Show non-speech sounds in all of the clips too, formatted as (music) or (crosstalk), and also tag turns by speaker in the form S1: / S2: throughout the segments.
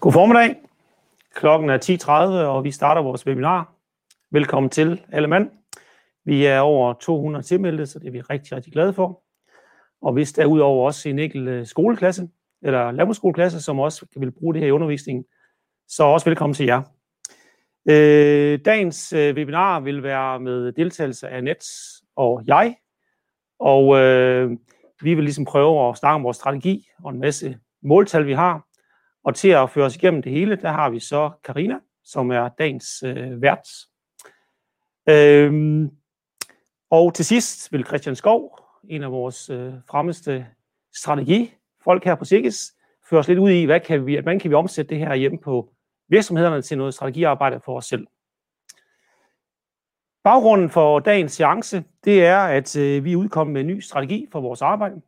S1: God formiddag. Klokken er 10.30, og vi starter vores webinar. Velkommen til alle mand. Vi er over 200 tilmeldte, så det er vi rigtig, rigtig glade for. Og hvis der er udover også en enkelt øh, skoleklasse, eller landbrugsskoleklasse, som også vil bruge det her i undervisningen, så også velkommen til jer. Øh, dagens øh, webinar vil være med deltagelse af Nets og jeg, og øh, vi vil ligesom prøve at snakke om vores strategi og en masse måltal, vi har. Og til at føre os igennem det hele, der har vi så Karina, som er dagens øh, vært. Øhm, og til sidst vil Christian Skov, en af vores øh, fremmeste strategifolk her på Sikkes, føre os lidt ud i, hvad kan vi, hvordan kan vi omsætte det her hjemme på virksomhederne til noget strategiarbejde for os selv. Baggrunden for dagens seance, det er, at øh, vi er udkommet med en ny strategi for vores arbejde.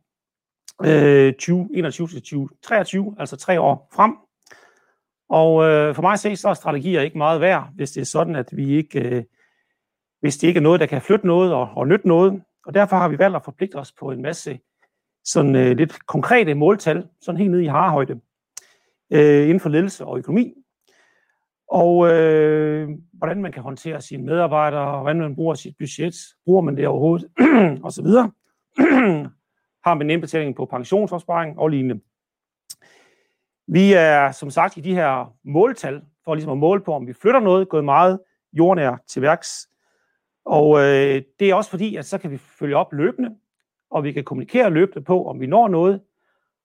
S1: Øh, 2021 til 2023, altså tre år frem. Og øh, for mig at se, så er strategier ikke meget værd, hvis det er sådan, at vi ikke, øh, hvis det ikke er noget, der kan flytte noget og, og nytte noget. Og derfor har vi valgt at forpligte os på en masse sådan øh, lidt konkrete måltal, sådan helt ned i harhøjde, øh, inden for ledelse og økonomi. Og øh, hvordan man kan håndtere sine medarbejdere, hvordan man bruger sit budget, bruger man det overhovedet, (clears throat) og så videre. (clears throat) har man indbetaling på pensionsopsparing og lignende. Vi er som sagt i de her måltal, for ligesom at måle på, om vi flytter noget, gået meget jordnær til værks. Og øh, det er også fordi, at så kan vi følge op løbende, og vi kan kommunikere løbende på, om vi når noget,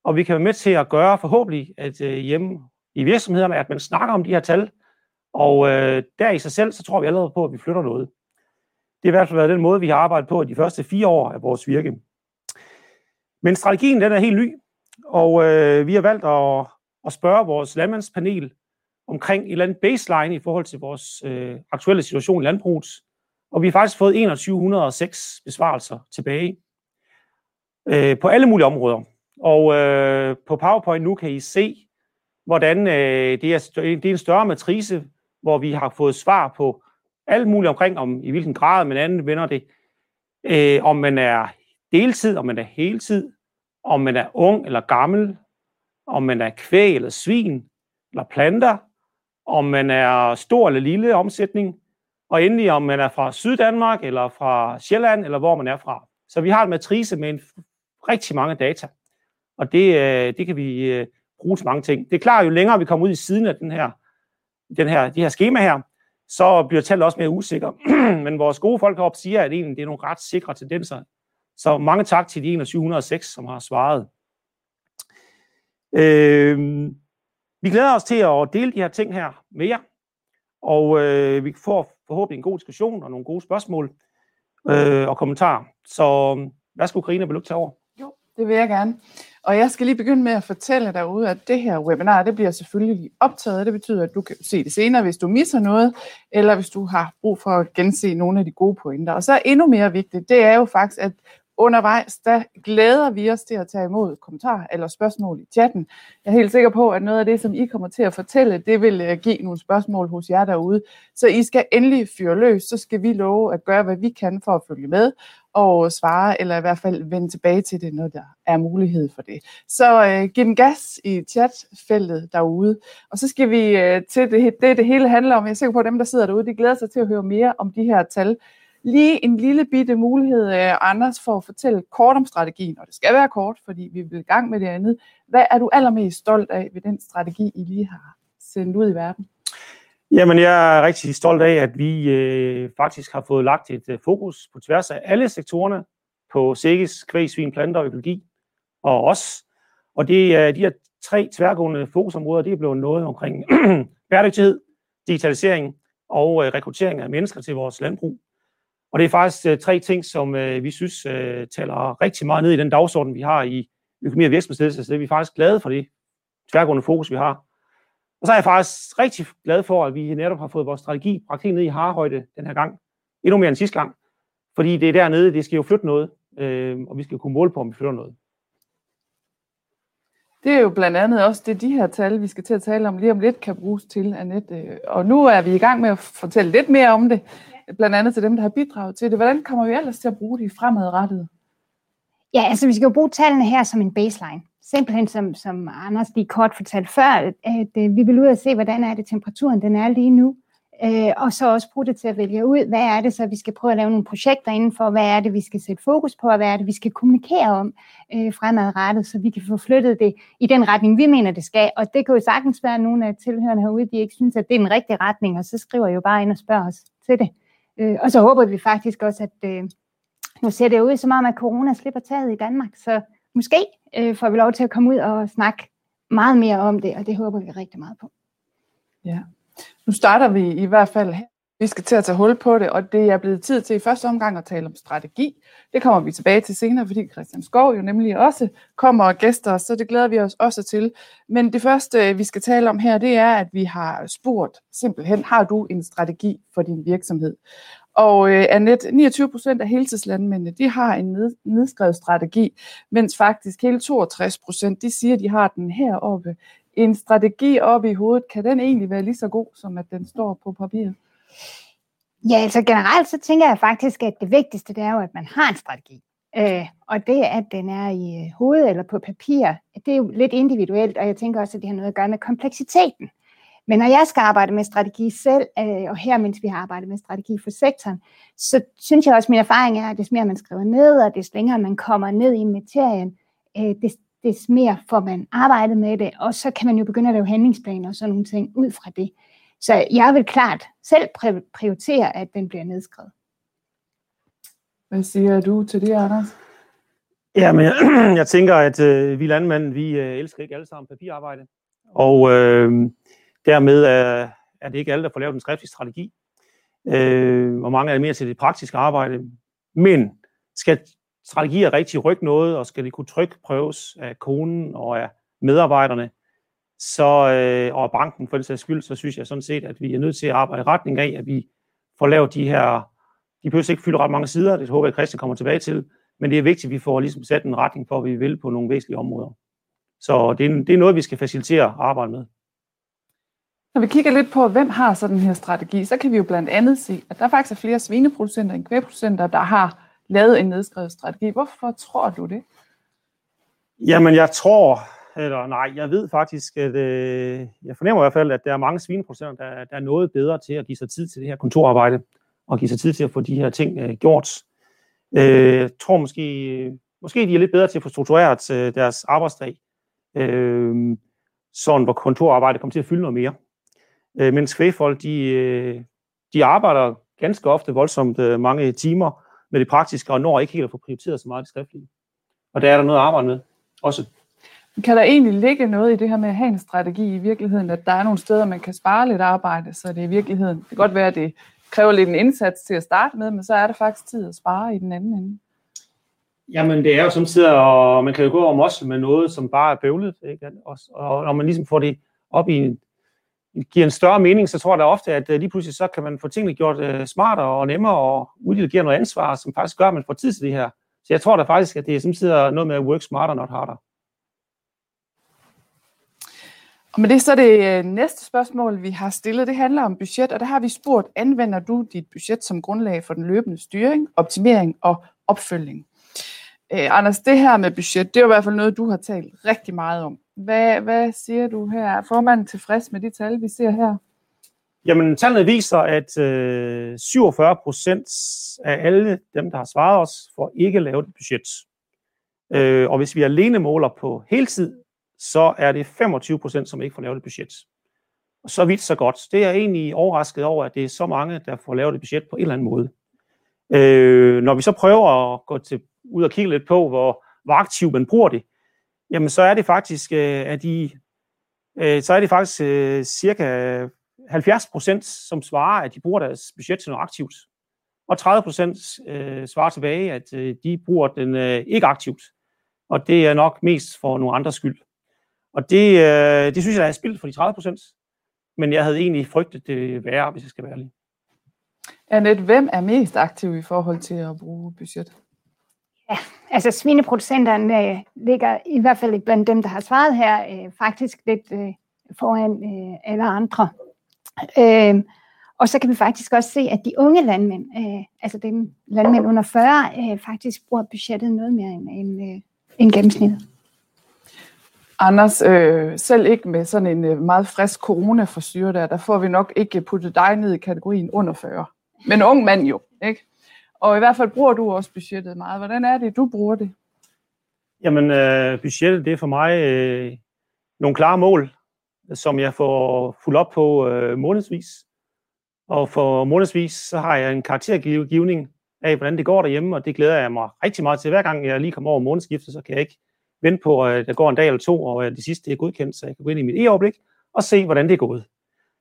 S1: og vi kan være med til at gøre forhåbentlig, at øh, hjemme i virksomhederne, at man snakker om de her tal, og øh, der i sig selv, så tror vi allerede på, at vi flytter noget. Det har i hvert fald været den måde, vi har arbejdet på de første fire år af vores virke. Men strategien den er helt ny, og øh, vi har valgt at, at spørge vores landmandspanel omkring et eller andet baseline i forhold til vores øh, aktuelle situation i landbruget. Og vi har faktisk fået 2106 besvarelser tilbage øh, på alle mulige områder. Og øh, på PowerPoint nu kan I se, hvordan øh, det, er, det er en større matrice, hvor vi har fået svar på alt muligt omkring, om i hvilken grad man anvender det, øh, om man er deltid, om man er heltid, om man er ung eller gammel, om man er kvæg eller svin eller planter, om man er stor eller lille omsætning, og endelig om man er fra Syddanmark eller fra Sjælland, eller hvor man er fra. Så vi har en matrice med en rigtig mange data, og det, øh, det kan vi øh, bruge til mange ting. Det er klart, jo længere vi kommer ud i siden af den her, den her, de her schema her, så bliver tallet også mere usikker. (clears throat) Men vores gode folk heroppe siger, at egentlig det er nogle ret sikre tendenser. Så mange tak til de 2106, som har svaret. Øh, vi glæder os til at dele de her ting her med jer, og øh, vi får forhåbentlig en god diskussion og nogle gode spørgsmål øh, og kommentarer. Så øhm, værsgo, Karina, vil du tage over?
S2: Jo, det vil jeg gerne. Og jeg skal lige begynde med at fortælle derude, at det her webinar, det bliver selvfølgelig optaget. Det betyder, at du kan se det senere, hvis du misser noget, eller hvis du har brug for at gense nogle af de gode pointer. Og så endnu mere vigtigt, det er jo faktisk, at undervejs, der glæder vi os til at tage imod kommentarer eller spørgsmål i chatten. Jeg er helt sikker på, at noget af det, som I kommer til at fortælle, det vil øh, give nogle spørgsmål hos jer derude. Så I skal endelig fyre løs, så skal vi love at gøre, hvad vi kan for at følge med og svare, eller i hvert fald vende tilbage til det, når der er mulighed for det. Så øh, giv den gas i chatfeltet derude. Og så skal vi øh, til det, det, det hele handler om. Jeg er sikker på, at dem, der sidder derude, de glæder sig til at høre mere om de her tal, lige en lille bitte mulighed, øh, Anders, for at fortælle kort om strategien, og det skal være kort, fordi vi vil i gang med det andet. Hvad er du allermest stolt af ved den strategi, I lige har sendt ud i verden?
S1: Jamen, jeg er rigtig stolt af, at vi øh, faktisk har fået lagt et øh, fokus på tværs af alle sektorerne på sækkes, kvæg, svin, planter og økologi og os. Og det er de her tre tværgående fokusområder, det er blevet noget omkring (clears throat) bæredygtighed, digitalisering og øh, rekruttering af mennesker til vores landbrug. Og det er faktisk øh, tre ting, som øh, vi synes øh, taler rigtig meget ned i den dagsorden, vi har i økonomi og virksomhedsledelse, så det er vi faktisk glade for det tværgående fokus, vi har. Og så er jeg faktisk rigtig glad for, at vi netop har fået vores strategi bragt helt ned i harhøjde den her gang. Endnu mere end sidste gang. Fordi det er dernede, det skal jo flytte noget, øh, og vi skal kunne måle på, om vi flytter noget.
S2: Det er jo blandt andet også det, de her tal, vi skal til at tale om lige om lidt, kan bruges til, Annette. Og nu er vi i gang med at fortælle lidt mere om det blandt andet til dem, der har bidraget til det. Hvordan kommer vi ellers til at bruge det fremadrettet?
S3: Ja, altså vi skal jo bruge tallene her som en baseline. simpelthen, som, som Anders lige kort fortalte før, at, at vi vil ud og se, hvordan er det temperaturen, den er lige nu. Øh, og så også bruge det til at vælge ud, hvad er det så, vi skal prøve at lave nogle projekter indenfor, hvad er det, vi skal sætte fokus på, og hvad er det, vi skal kommunikere om øh, fremadrettet, så vi kan få flyttet det i den retning, vi mener, det skal. Og det kan jo sagtens være, at nogle af tilhørende herude, de ikke synes, at det er en rigtige retning, og så skriver jo bare ind og spørger os til det. Øh, og så håber vi faktisk også, at øh, nu ser det ud som om, at corona slipper taget i Danmark, så måske øh, får vi lov til at komme ud og snakke meget mere om det, og det håber vi rigtig meget på.
S2: Ja, nu starter vi i hvert fald her. Vi skal til at tage hul på det, og det er blevet tid til i første omgang at tale om strategi. Det kommer vi tilbage til senere, fordi Christian Skov jo nemlig også kommer og gæster os, så det glæder vi os også til. Men det første, øh, vi skal tale om her, det er, at vi har spurgt simpelthen, har du en strategi for din virksomhed? Og øh, Annette, 29 procent af heltidslandmændene, de har en ned, nedskrevet strategi, mens faktisk hele 62 procent, de siger, de har den heroppe. En strategi oppe i hovedet, kan den egentlig være lige så god, som at den står på papir?
S3: Ja, altså generelt så tænker jeg faktisk, at det vigtigste det er jo, at man har en strategi. Øh, og det, at den er i øh, hovedet eller på papir, det er jo lidt individuelt, og jeg tænker også, at det har noget at gøre med kompleksiteten. Men når jeg skal arbejde med strategi selv, øh, og her mens vi har arbejdet med strategi for sektoren, så synes jeg også, at min erfaring er, at des mere man skriver ned, og des længere man kommer ned i materien, øh, des, des mere får man arbejdet med det, og så kan man jo begynde at lave handlingsplaner og sådan nogle ting ud fra det. Så jeg vil klart selv prioritere, at den bliver nedskrevet.
S2: Hvad siger du til det, Anders?
S1: Ja, men jeg, (clears throat) jeg tænker, at øh, vi landmænd, vi øh, elsker ikke alle sammen papirarbejde. Og øh, dermed er, er det ikke alle, der får lavet en skriftlig strategi. Øh, og mange er mere til det praktiske arbejde. Men skal strategier rigtig rykke noget, og skal det kunne trykprøves af konen og af medarbejderne, så, øh, og banken for den sags skyld, så synes jeg sådan set, at vi er nødt til at arbejde i retning af, at vi får lavet de her, de behøver ikke fylde ret mange sider, det håber jeg, Christian kommer tilbage til, men det er vigtigt, at vi får ligesom sat en retning for, hvad vi vil på nogle væsentlige områder. Så det er, det er noget, vi skal facilitere og arbejde med.
S2: Når vi kigger lidt på, hvem har så den her strategi, så kan vi jo blandt andet se, at der faktisk er flere svineproducenter end kvægproducenter, der har lavet en nedskrevet strategi. Hvorfor tror du det?
S1: Jamen, jeg tror, eller nej, jeg ved faktisk, at øh, jeg fornemmer i hvert fald, at der er mange svineproducenter, der, der er noget bedre til at give sig tid til det her kontorarbejde, og give sig tid til at få de her ting øh, gjort. Øh, jeg tror måske, måske de er lidt bedre til at få struktureret øh, deres arbejdsdag, øh, sådan hvor kontorarbejde kommer til at fylde noget mere. Øh, mens kvægfolk, de, øh, de arbejder ganske ofte voldsomt øh, mange timer med det praktiske, og når ikke helt at få prioriteret så meget det skriftlige. Og der er der noget at arbejde med også.
S2: Kan der egentlig ligge noget i det her med at have en strategi i virkeligheden, at der er nogle steder, man kan spare lidt arbejde, så det i virkeligheden, det kan godt være, at det kræver lidt en indsats til at starte med, men så er der faktisk tid at spare i den anden ende.
S1: Jamen, det er jo samtidig, og man kan jo gå om også med noget, som bare er bøvlet. Ikke? Og når man ligesom får det op i en, giver en større mening, så tror jeg da ofte, at øh, lige pludselig så kan man få tingene gjort uh, smartere og nemmere og uddelegere noget ansvar, som faktisk gør, at man får tid til det her. Så jeg tror da faktisk, at det er samtidig noget med at work smarter, not harder.
S2: Og med det så det øh, næste spørgsmål, vi har stillet. Det handler om budget, og der har vi spurgt, anvender du dit budget som grundlag for den løbende styring, optimering og opfølging? Eh, øh, Anders, det her med budget, det er jo i hvert fald noget, du har talt rigtig meget om. Hvad, hvad siger du her? Er formanden tilfreds med de tal, vi ser her?
S1: Jamen, tallene viser, at øh, 47 procent af alle dem, der har svaret os, får ikke lavet et budget. Øh, og hvis vi alene måler på heltid, så er det 25 procent, som ikke får lavet et budget. Og så vidt så godt. Det er egentlig overrasket over, at det er så mange, der får lavet et budget på en eller anden måde. Øh, når vi så prøver at gå til, ud og kigge lidt på, hvor, hvor aktivt man bruger det, jamen så er det faktisk, øh, at de, øh, så er det faktisk øh, cirka 70 procent, som svarer, at de bruger deres budget til noget aktivt. Og 30 procent øh, svarer tilbage, at øh, de bruger den øh, ikke aktivt. Og det er nok mest for nogle andres skyld. Og det, øh, det synes jeg, er spildt for de 30 procent. Men jeg havde egentlig frygtet det værre, hvis jeg skal være ærlig.
S2: Annette, hvem er mest aktiv i forhold til at bruge budget?
S3: Ja, altså svineproducenterne øh, ligger i hvert fald blandt dem, der har svaret her, øh, faktisk lidt øh, foran øh, alle andre. Øh, og så kan vi faktisk også se, at de unge landmænd, øh, altså dem landmænd under 40, øh, faktisk bruger budgettet noget mere end, end, øh, end gennemsnittet.
S2: Anders, øh, selv ikke med sådan en øh, meget frisk coronaforsyre der, der får vi nok ikke puttet dig ned i kategorien under 40. Men ung mand jo, ikke? Og i hvert fald bruger du også budgettet meget. Hvordan er det, du bruger det?
S1: Jamen, øh, budgettet det er for mig øh, nogle klare mål, som jeg får fuldt op på øh, månedsvis. Og for månedsvis, så har jeg en karaktergivning af, hvordan det går derhjemme, og det glæder jeg mig rigtig meget til. Hver gang jeg lige kommer over månedsskiftet, så kan jeg ikke vente på, at der går en dag eller to, og øh, det sidste er godkendt, så jeg kan gå ind i mit e-overblik og se, hvordan det er gået.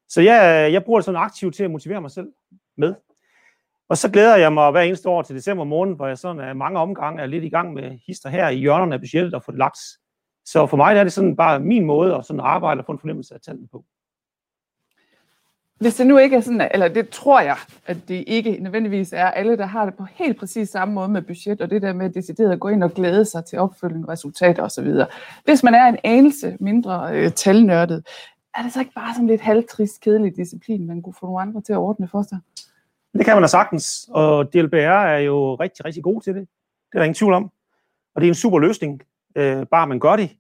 S1: Så jeg, øh, jeg bruger det sådan aktivt til at motivere mig selv med. Og så glæder jeg mig hver eneste år til december måned, hvor jeg sådan er mange omgange er lidt i gang med hister her i hjørnerne af budgettet og få det lagt. Så for mig er det sådan bare min måde at sådan arbejde og få en fornemmelse af tallene på.
S2: Hvis det nu ikke er sådan, eller det tror jeg, at det ikke nødvendigvis er alle, der har det på helt præcis samme måde med budget, og det der med decideret at gå ind og glæde sig til opfølging, resultater osv. Hvis man er en anelse mindre øh, talnørdet, er det så ikke bare sådan lidt halvtrist, kedelig disciplin, man kunne få nogle andre til at ordne for sig?
S1: Det kan man da sagtens, og DLBR er jo rigtig, rigtig god til det. Det er der ingen tvivl om. Og det er en super løsning, øh, bare man gør det.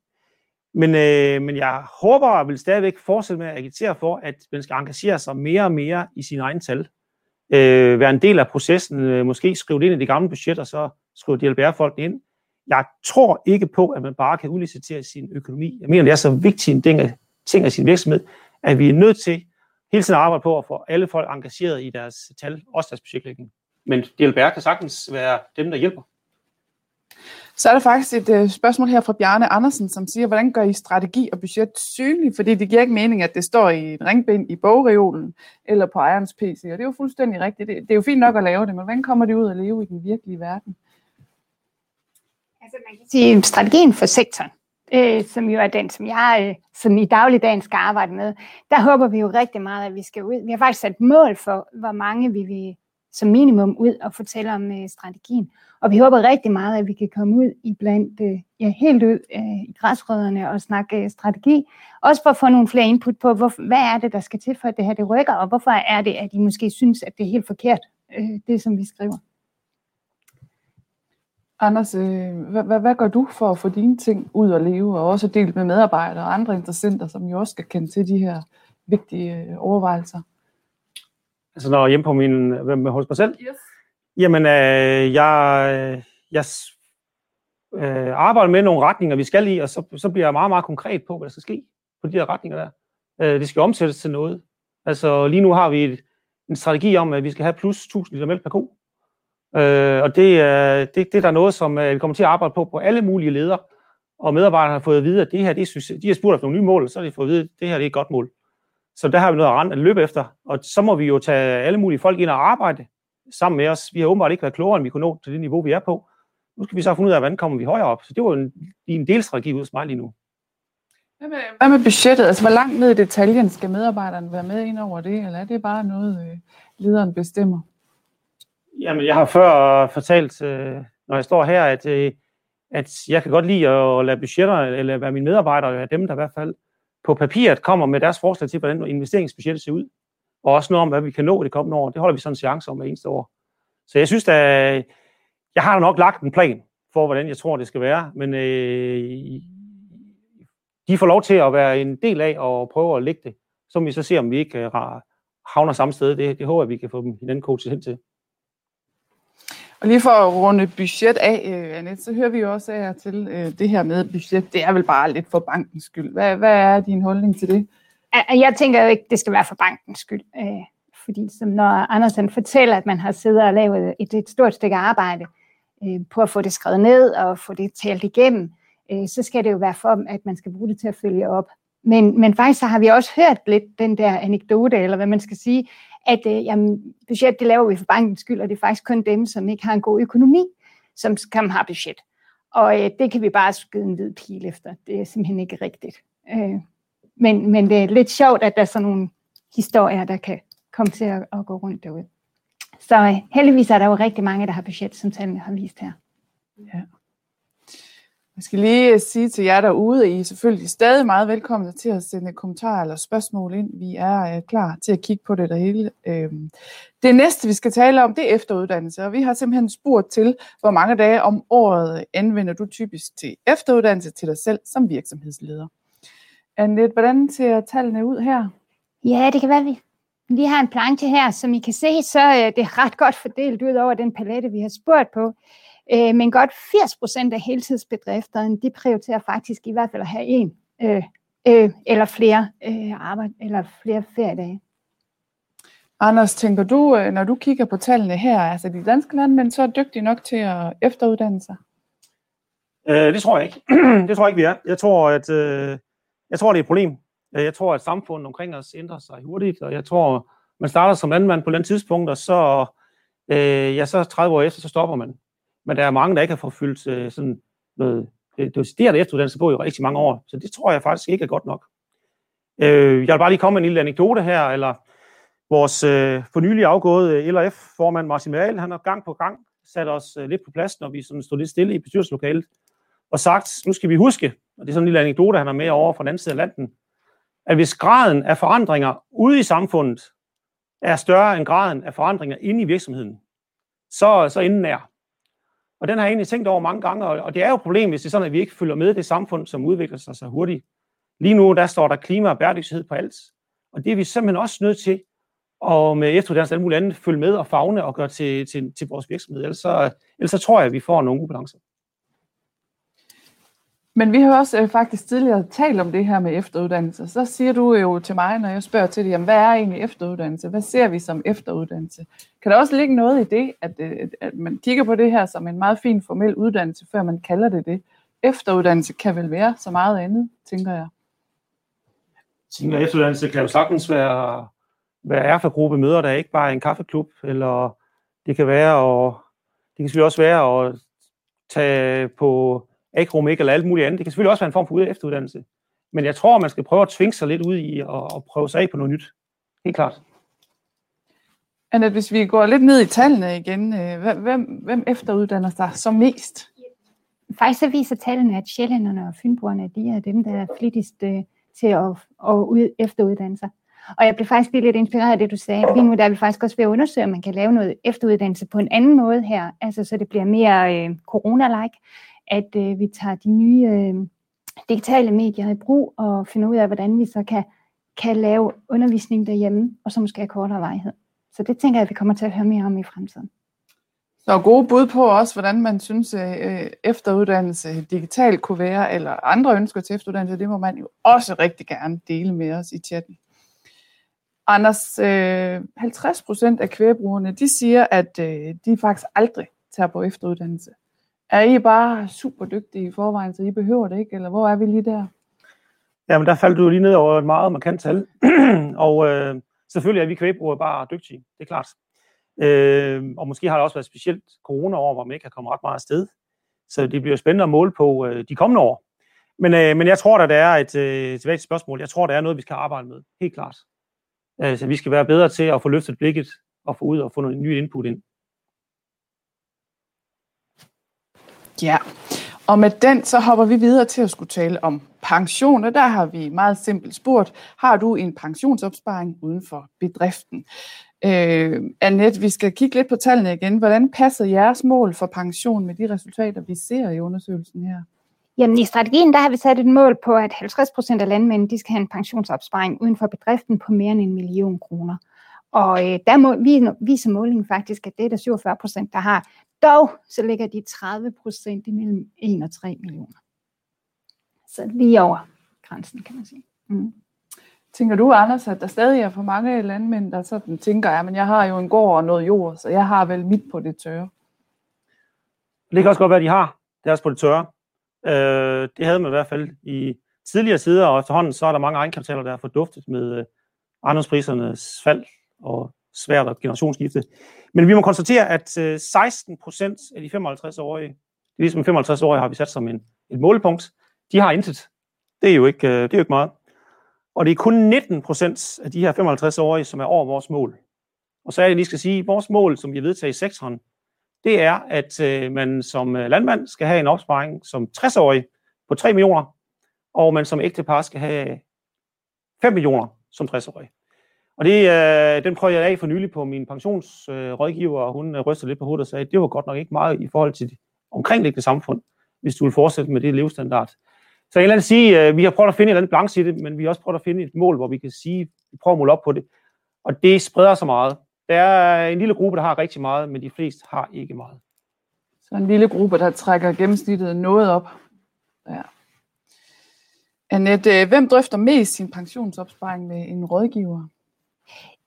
S1: Men, øh, men jeg håber og vil stadigvæk fortsætte med at agitere for, at man skal engagere sig mere og mere i sine egne tal. Øh, være en del af processen, øh, måske skrive det ind i de gamle budgetter, så skrive DLBR-folk ind. Jeg tror ikke på, at man bare kan udlicitere sin økonomi. Jeg mener, det er så vigtigt en ting af, ting af sin virksomhed, at vi er nødt til hele tiden at arbejde på at få alle folk engageret i deres tal, også deres budgetlægning. Men DLBR kan sagtens være dem, der hjælper.
S2: Så er der faktisk et øh, spørgsmål her fra Bjarne Andersen, som siger, hvordan gør I strategi og budget synlig? Fordi det giver ikke mening, at det står i en ringbind i bogreolen eller på ejerens PC. Og det er jo fuldstændig rigtigt. Det, det er jo fint nok at lave det, men hvordan kommer det ud at leve i den virkelige verden?
S3: Altså man kan sige, strategien for sektoren, øh, som jo er den, som jeg øh, sådan i dagligdagen skal arbejde med, der håber vi jo rigtig meget, at vi skal ud. Vi har faktisk sat mål for, hvor mange vi vil som minimum ud og fortælle om øh, strategien. Og vi håber rigtig meget, at vi kan komme ud i blandt, øh, ja, helt ud øh, i græsrødderne og snakke øh, strategi. Også for at få nogle flere input på, hvor, hvad er det, der skal til for, at det her det rykker, og hvorfor er det, at I måske synes, at det er helt forkert, øh, det som vi skriver.
S2: Anders, øh, hvad, hvad, hvad gør du for at få dine ting ud at leve, og også delt med medarbejdere og andre interessenter, som jo også skal kende til de her vigtige øh, overvejelser?
S1: Altså når jeg er hjemme på min, med, hos mig selv?
S2: Yes.
S1: Jamen, øh, jeg, jeg øh, arbejder med nogle retninger, vi skal i, og så, så bliver jeg meget, meget konkret på, hvad der skal ske på de her retninger der. Øh, det skal omsættes til noget. Altså lige nu har vi et, en strategi om, at vi skal have plus 1000 liter mælk per ko. Øh, og det, øh, det, det er der noget, som øh, vi kommer til at arbejde på på alle mulige ledere. Og medarbejderne har fået at vide, at det her, det er. De har spurgt efter nogle nye mål, og så har de fået at vide, at det her det er et godt mål. Så der har vi noget at løbe efter. Og så må vi jo tage alle mulige folk ind og arbejde sammen med os. Vi har åbenbart ikke været klogere, end vi kunne nå til det niveau, vi er på. Nu skal vi så finde ud af, hvordan kommer vi højere op. Så det var en, en delstrategi ud hos mig lige nu.
S2: Hvad med, hvad med budgettet? Altså, hvor langt ned i detaljen skal medarbejderne være med ind over det, eller er det bare noget, øh, lederen bestemmer?
S1: Jamen, jeg har før fortalt, øh, når jeg står her, at, øh, at jeg kan godt lide at lade budgetter, eller være mine medarbejdere, dem, der i hvert fald på papiret kommer med deres forslag til, hvordan investeringsbudgettet ser ud og også noget om, hvad vi kan nå det kommende år. Det holder vi sådan en chance om hver eneste år. Så jeg synes, at jeg har nok lagt en plan for, hvordan jeg tror, det skal være, men øh, de får lov til at være en del af og prøve at lægge det. Så vi så ser, om vi ikke øh, havner samme sted. Det, det håber jeg, vi kan få dem hinanden coachet hen til.
S2: Og lige for at runde budget af, øh, Annette, så hører vi jo også af til øh, det her med budget. Det er vel bare lidt for bankens skyld. Hvad, hvad er din holdning til det?
S3: Jeg tænker jo ikke, det skal være for bankens skyld. Øh, fordi som når Andersen fortæller, at man har siddet og lavet et, et stort stykke arbejde på at få det skrevet ned og få det talt igennem, så skal det jo være for, at man skal bruge det til at følge op. Men, men faktisk så har vi også hørt lidt den der anekdote, eller hvad man skal sige, at øh, jamen, budget det laver vi for bankens skyld, og det er faktisk kun dem, som ikke har en god økonomi, som kan have budget. Og øh, det kan vi bare skyde en hvid pil efter. Det er simpelthen ikke rigtigt. Øh, men, men det er lidt sjovt, at der er sådan nogle historier, der kan komme til at, at gå rundt derude. Så øh, heldigvis er der jo rigtig mange, der har budget, som tallene har vist her.
S2: Ja. Jeg skal lige øh, sige til jer derude, at I er selvfølgelig stadig meget velkomne til at sende kommentarer eller spørgsmål ind. Vi er øh, klar til at kigge på det der hele. Øhm, det næste, vi skal tale om, det er efteruddannelse, og vi har simpelthen spurgt til, hvor mange dage om året anvender du typisk til efteruddannelse til dig selv som virksomhedsleder. Annette, hvordan ser tallene ud her?
S3: Ja, det kan være, vi vi har en planche her, som I kan se, så øh, det er det ret godt fordelt ud over den palette, vi har spurgt på. Øh, men godt 80 procent af heltidsbedrifterne, de prioriterer faktisk i hvert fald at have en øh, øh, eller flere øh, arbejde eller flere feriedage.
S2: Anders, tænker du, øh, når du kigger på tallene her, altså de danske landmænd, så er dygtige nok til at efteruddanne sig?
S1: Øh, det tror jeg ikke. (clears throat) det tror jeg ikke, vi er. Jeg tror, at øh, jeg tror, det er et problem. Jeg tror, at samfundet omkring os ændrer sig hurtigt, og jeg tror, man starter som landmand på den tidspunkt, og så, øh, ja, så 30 år efter, så stopper man. Men der er mange, der ikke har forfyldt øh, sådan noget øh, decideret efteruddannelse på i rigtig mange år, så det tror jeg faktisk ikke er godt nok. Øh, jeg vil bare lige komme med en lille anekdote her, eller vores øh, for nylig afgåede øh, LRF-formand Martin Mahl, han har gang på gang sat os øh, lidt på plads, når vi sådan stod lidt stille i bestyrelseslokalet, og sagt, nu skal vi huske, og det er sådan en lille anekdote, han har med over fra den anden side af landen, at hvis graden af forandringer ude i samfundet er større end graden af forandringer inde i virksomheden, så, så inden er. Og den har jeg egentlig tænkt over mange gange, og det er jo et problem, hvis det er sådan, at vi ikke følger med det samfund, som udvikler sig så hurtigt. Lige nu, der står der klima og bæredygtighed på alt. Og det er vi simpelthen også nødt til, og med efteruddannelse og alt muligt andet, følge med og fagne og gøre til, til, til vores virksomhed. Ellers så, ellers så tror jeg, at vi får nogle ubalancer.
S2: Men vi har også øh, faktisk tidligere talt om det her med efteruddannelse. Så siger du jo til mig, når jeg spørger til det, jamen, hvad er egentlig efteruddannelse? Hvad ser vi som efteruddannelse? Kan der også ligge noget i det, at, øh, at man kigger på det her som en meget fin formel uddannelse, før man kalder det det? Efteruddannelse kan vel være så meget andet, tænker jeg.
S1: Tænker, efteruddannelse kan jo sagtens være, være erfagruppe møder, der ikke bare er en kaffeklub, eller det kan være, og det kan selvfølgelig også være at tage på agromek eller alt muligt andet. Det kan selvfølgelig også være en form for efteruddannelse. Men jeg tror, man skal prøve at tvinge sig lidt ud i og, og prøve sig af på noget nyt. Helt klart.
S2: Annette, hvis vi går lidt ned i tallene igen, øh, hvem, hvem efteruddanner sig så mest?
S3: Faktisk så viser tallene, at sjællænderne og fynboerne, de er dem, der er flittigst øh, til at, at ud, efteruddanne sig. Og jeg blev faktisk lidt inspireret af det, du sagde. Lige nu der er vi faktisk også ved at undersøge, om man kan lave noget efteruddannelse på en anden måde her, altså så det bliver mere øh, corona-like at øh, vi tager de nye øh, digitale medier i brug og finder ud af, hvordan vi så kan, kan lave undervisning derhjemme, og så måske af kortere vejhed. Så det tænker jeg, at vi kommer til at høre mere om i fremtiden.
S2: Så gode bud på også, hvordan man synes, øh, øh efteruddannelse digitalt kunne være, eller andre ønsker til efteruddannelse, det må man jo også rigtig gerne dele med os i chatten. Anders, øh, 50 procent af kvægbrugerne, de siger, at øh, de faktisk aldrig tager på efteruddannelse. Er I bare super dygtige i forvejen, så I behøver det ikke, eller hvor er vi lige der?
S1: Jamen, der faldt du lige ned over et meget markant tal. (clears throat) og øh, selvfølgelig er vi kvægbrugere bare dygtige, det er klart. Øh, og måske har det også været specielt corona over, hvor man ikke har kommet ret meget afsted. Så det bliver spændende at måle på øh, de kommende år. Men, øh, men jeg tror, at der er et øh, tilbage til spørgsmål. Jeg tror, der er noget, vi skal arbejde med. Helt klart. Altså, vi skal være bedre til at få løftet blikket og få ud og få noget nyt input ind.
S2: Ja, og med den så hopper vi videre til at skulle tale om pension, og der har vi meget simpelt spurgt, har du en pensionsopsparing uden for bedriften? Øh, Annette, vi skal kigge lidt på tallene igen. Hvordan passer jeres mål for pension med de resultater, vi ser i undersøgelsen her?
S3: Jamen i strategien, der har vi sat et mål på, at 50 procent af landmændene de skal have en pensionsopsparing uden for bedriften på mere end en million kroner. Og øh, der må, viser målingen faktisk, at det er der 47 procent, der har. Dog så ligger de 30 procent imellem 1 og 3 millioner. Så lige over grænsen, kan man sige. Mm.
S2: Tænker du, Anders, at der stadig er for mange landmænd, der sådan tænker, at jeg har jo en gård og noget jord, så jeg har vel mit på det tørre?
S1: Det kan også godt være, at de har deres på det tørre. Øh, det havde man i hvert fald i tidligere sider, og efterhånden så er der mange egenkapitaler, der er forduftet med øh, ejendomsprisernes fald og svært at generationsskifte. Men vi må konstatere, at øh, 16 procent af de 55-årige, det er ligesom 55-årige har vi sat som en, et målepunkt, de har intet. Det er jo ikke, øh, det er jo ikke meget. Og det er kun 19 procent af de her 55-årige, som er over vores mål. Og så er det, lige skal sige, at vores mål, som vi vedtager i sektoren, det er, at øh, man som øh, landmand skal have en opsparing som 60-årig på 3 millioner, og man som ægtepar skal have 5 millioner som 60-årig. Og det, øh, den prøvede jeg af for nylig på min pensionsrådgiver, øh, og hun øh, rystede lidt på hovedet og sagde, at det var godt nok ikke meget i forhold til det omkringliggende samfund, hvis du vil fortsætte med det levestandard. Så jeg kan sige, at øh, vi har prøvet at finde et andet balance i det, men vi har også prøvet at finde et mål, hvor vi kan sige, vi prøver at måle op på det. Og det spreder sig meget. Der er en lille gruppe, der har rigtig meget, men de fleste har ikke meget.
S2: Så en lille gruppe, der trækker gennemsnittet noget op. Ja. Annette, øh, hvem drøfter mest sin pensionsopsparing med en rådgiver?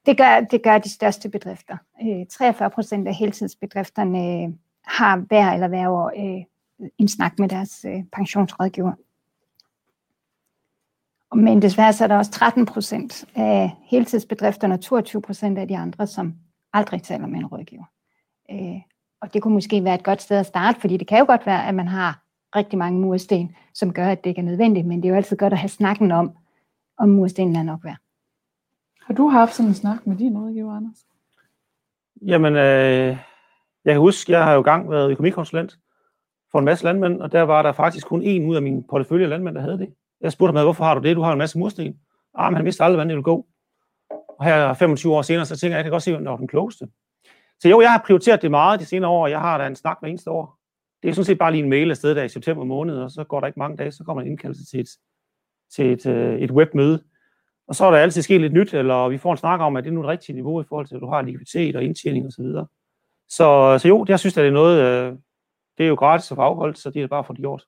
S3: Det gør, det gør de største bedrifter. Øh, 43 procent af heltidsbedrifterne øh, har hver eller hver år øh, en snak med deres øh, pensionsrådgiver. Men desværre så er der også 13 procent af heltidsbedrifterne og 22 procent af de andre, som aldrig taler med en rådgiver. Øh, og det kunne måske være et godt sted at starte, fordi det kan jo godt være, at man har rigtig mange mursten, som gør, at det ikke er nødvendigt, men det er jo altid godt at have snakken om, om murstenen er nok værd.
S2: Har du haft sådan en snak med din rådgiver, Anders?
S1: Jamen, øh, jeg kan huske, jeg har jo gang været økonomikonsulent for en masse landmænd, og der var der faktisk kun en ud af mine portefølje landmænd, der havde det. Jeg spurgte ham, hvorfor har du det? Du har en masse mursten. Ah, men han vidste aldrig, hvordan det ville gå. Og her 25 år senere, så tænker jeg, jeg kan godt se, hvem der var den klogeste. Så jo, jeg har prioriteret det meget de senere år, og jeg har da en snak hver eneste år. Det er sådan set bare lige en mail afsted der i september måned, og så går der ikke mange dage, så kommer en indkaldelse til et, til et, øh, et webmøde, og så er der altid sket lidt nyt, eller vi får en snak om, at det er nu det rigtige niveau i forhold til, at du har likviditet og indtjening osv. Så, så, så jo, det, jeg synes, at det er noget, øh, det er jo gratis at få afholdt, så det er bare for det gjort.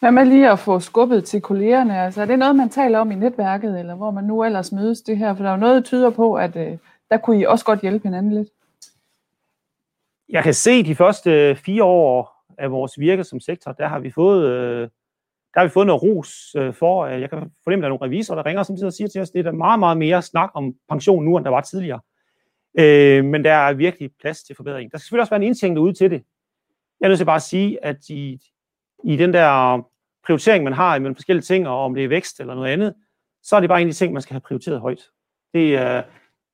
S2: Hvad med lige at få skubbet til kollegerne? Altså, er det noget, man taler om i netværket, eller hvor man nu ellers mødes det her? For der er jo noget, der tyder på, at øh, der kunne I også godt hjælpe hinanden lidt.
S1: Jeg kan se de første fire år af vores virke som sektor, der har vi fået øh, der har vi fået noget ros øh, for. Øh, jeg kan fornemme, at der er nogle revisorer, der ringer som og siger til os, det er der meget, meget mere snak om pension nu, end der var tidligere. Øh, men der er virkelig plads til forbedring. Der skal selvfølgelig også være en indtænkning ud til det. Jeg er nødt til bare at sige, at i, i den der prioritering, man har imellem forskellige ting, og om det er vækst eller noget andet, så er det bare en af de ting, man skal have prioriteret højt. Det, øh,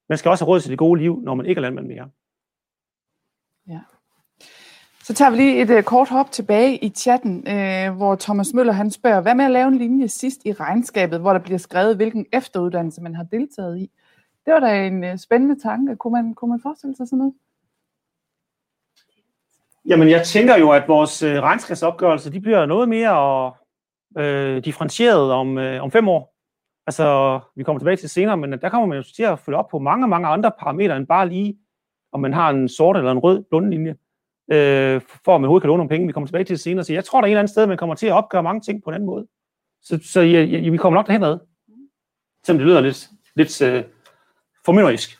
S1: man skal også have råd til det gode liv, når man ikke er landmand mere.
S2: Ja. Så tager vi lige et uh, kort hop tilbage i chatten, uh, hvor Thomas Møller han spørger, hvad med at lave en linje sidst i regnskabet, hvor der bliver skrevet, hvilken efteruddannelse man har deltaget i? Det var da en uh, spændende tanke. Kunne man, kunne man forestille sig sådan noget?
S1: Jamen, jeg tænker jo, at vores uh, regnskabsopgørelse, de bliver noget mere uh, differentieret om, uh, om fem år. Altså, vi kommer tilbage til senere, men der kommer man jo til at følge op på mange, mange andre parametre, end bare lige, om man har en sort eller en rød bundlinje øh, for at man overhovedet kan låne nogle penge. Vi kommer tilbage til det senere. Så jeg tror, der er et eller andet sted, man kommer til at opgøre mange ting på en anden måde. Så, så jeg, jeg, vi kommer nok derhenad. Selvom det lyder lidt, lidt øh, formynderisk.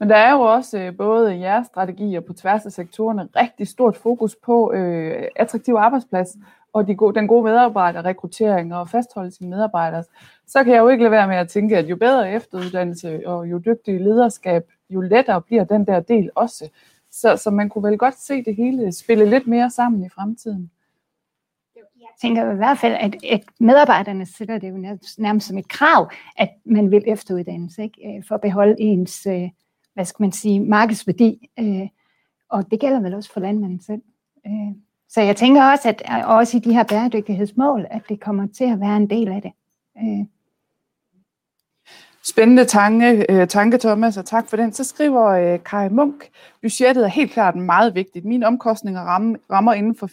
S2: Men der er jo også øh, både i jeres strategier på tværs af sektorerne rigtig stort fokus på øh, attraktiv arbejdsplads og de gode, den gode medarbejder, rekruttering og fastholdelse af medarbejdere. Så kan jeg jo ikke lade være med at tænke, at jo bedre efteruddannelse og jo dygtigere lederskab, jo lettere bliver den der del også. Så, så man kunne vel godt se det hele spille lidt mere sammen i fremtiden.
S3: Jeg tænker i hvert fald, at, at medarbejderne sætter det jo nærmest som et krav, at man vil efteruddannes, ikke? Øh, for at beholde ens, øh, hvad skal man sige, markedsværdi. Øh, og det gælder vel også for landmanden selv. Så jeg tænker også, at også i de her bæredygtighedsmål, at det kommer til at være en del af det.
S2: Spændende tanke, øh, tanke, Thomas, og tak for den. Så skriver øh, Kai Munk, budgettet er helt klart meget vigtigt. Mine omkostninger rammer, rammer inden for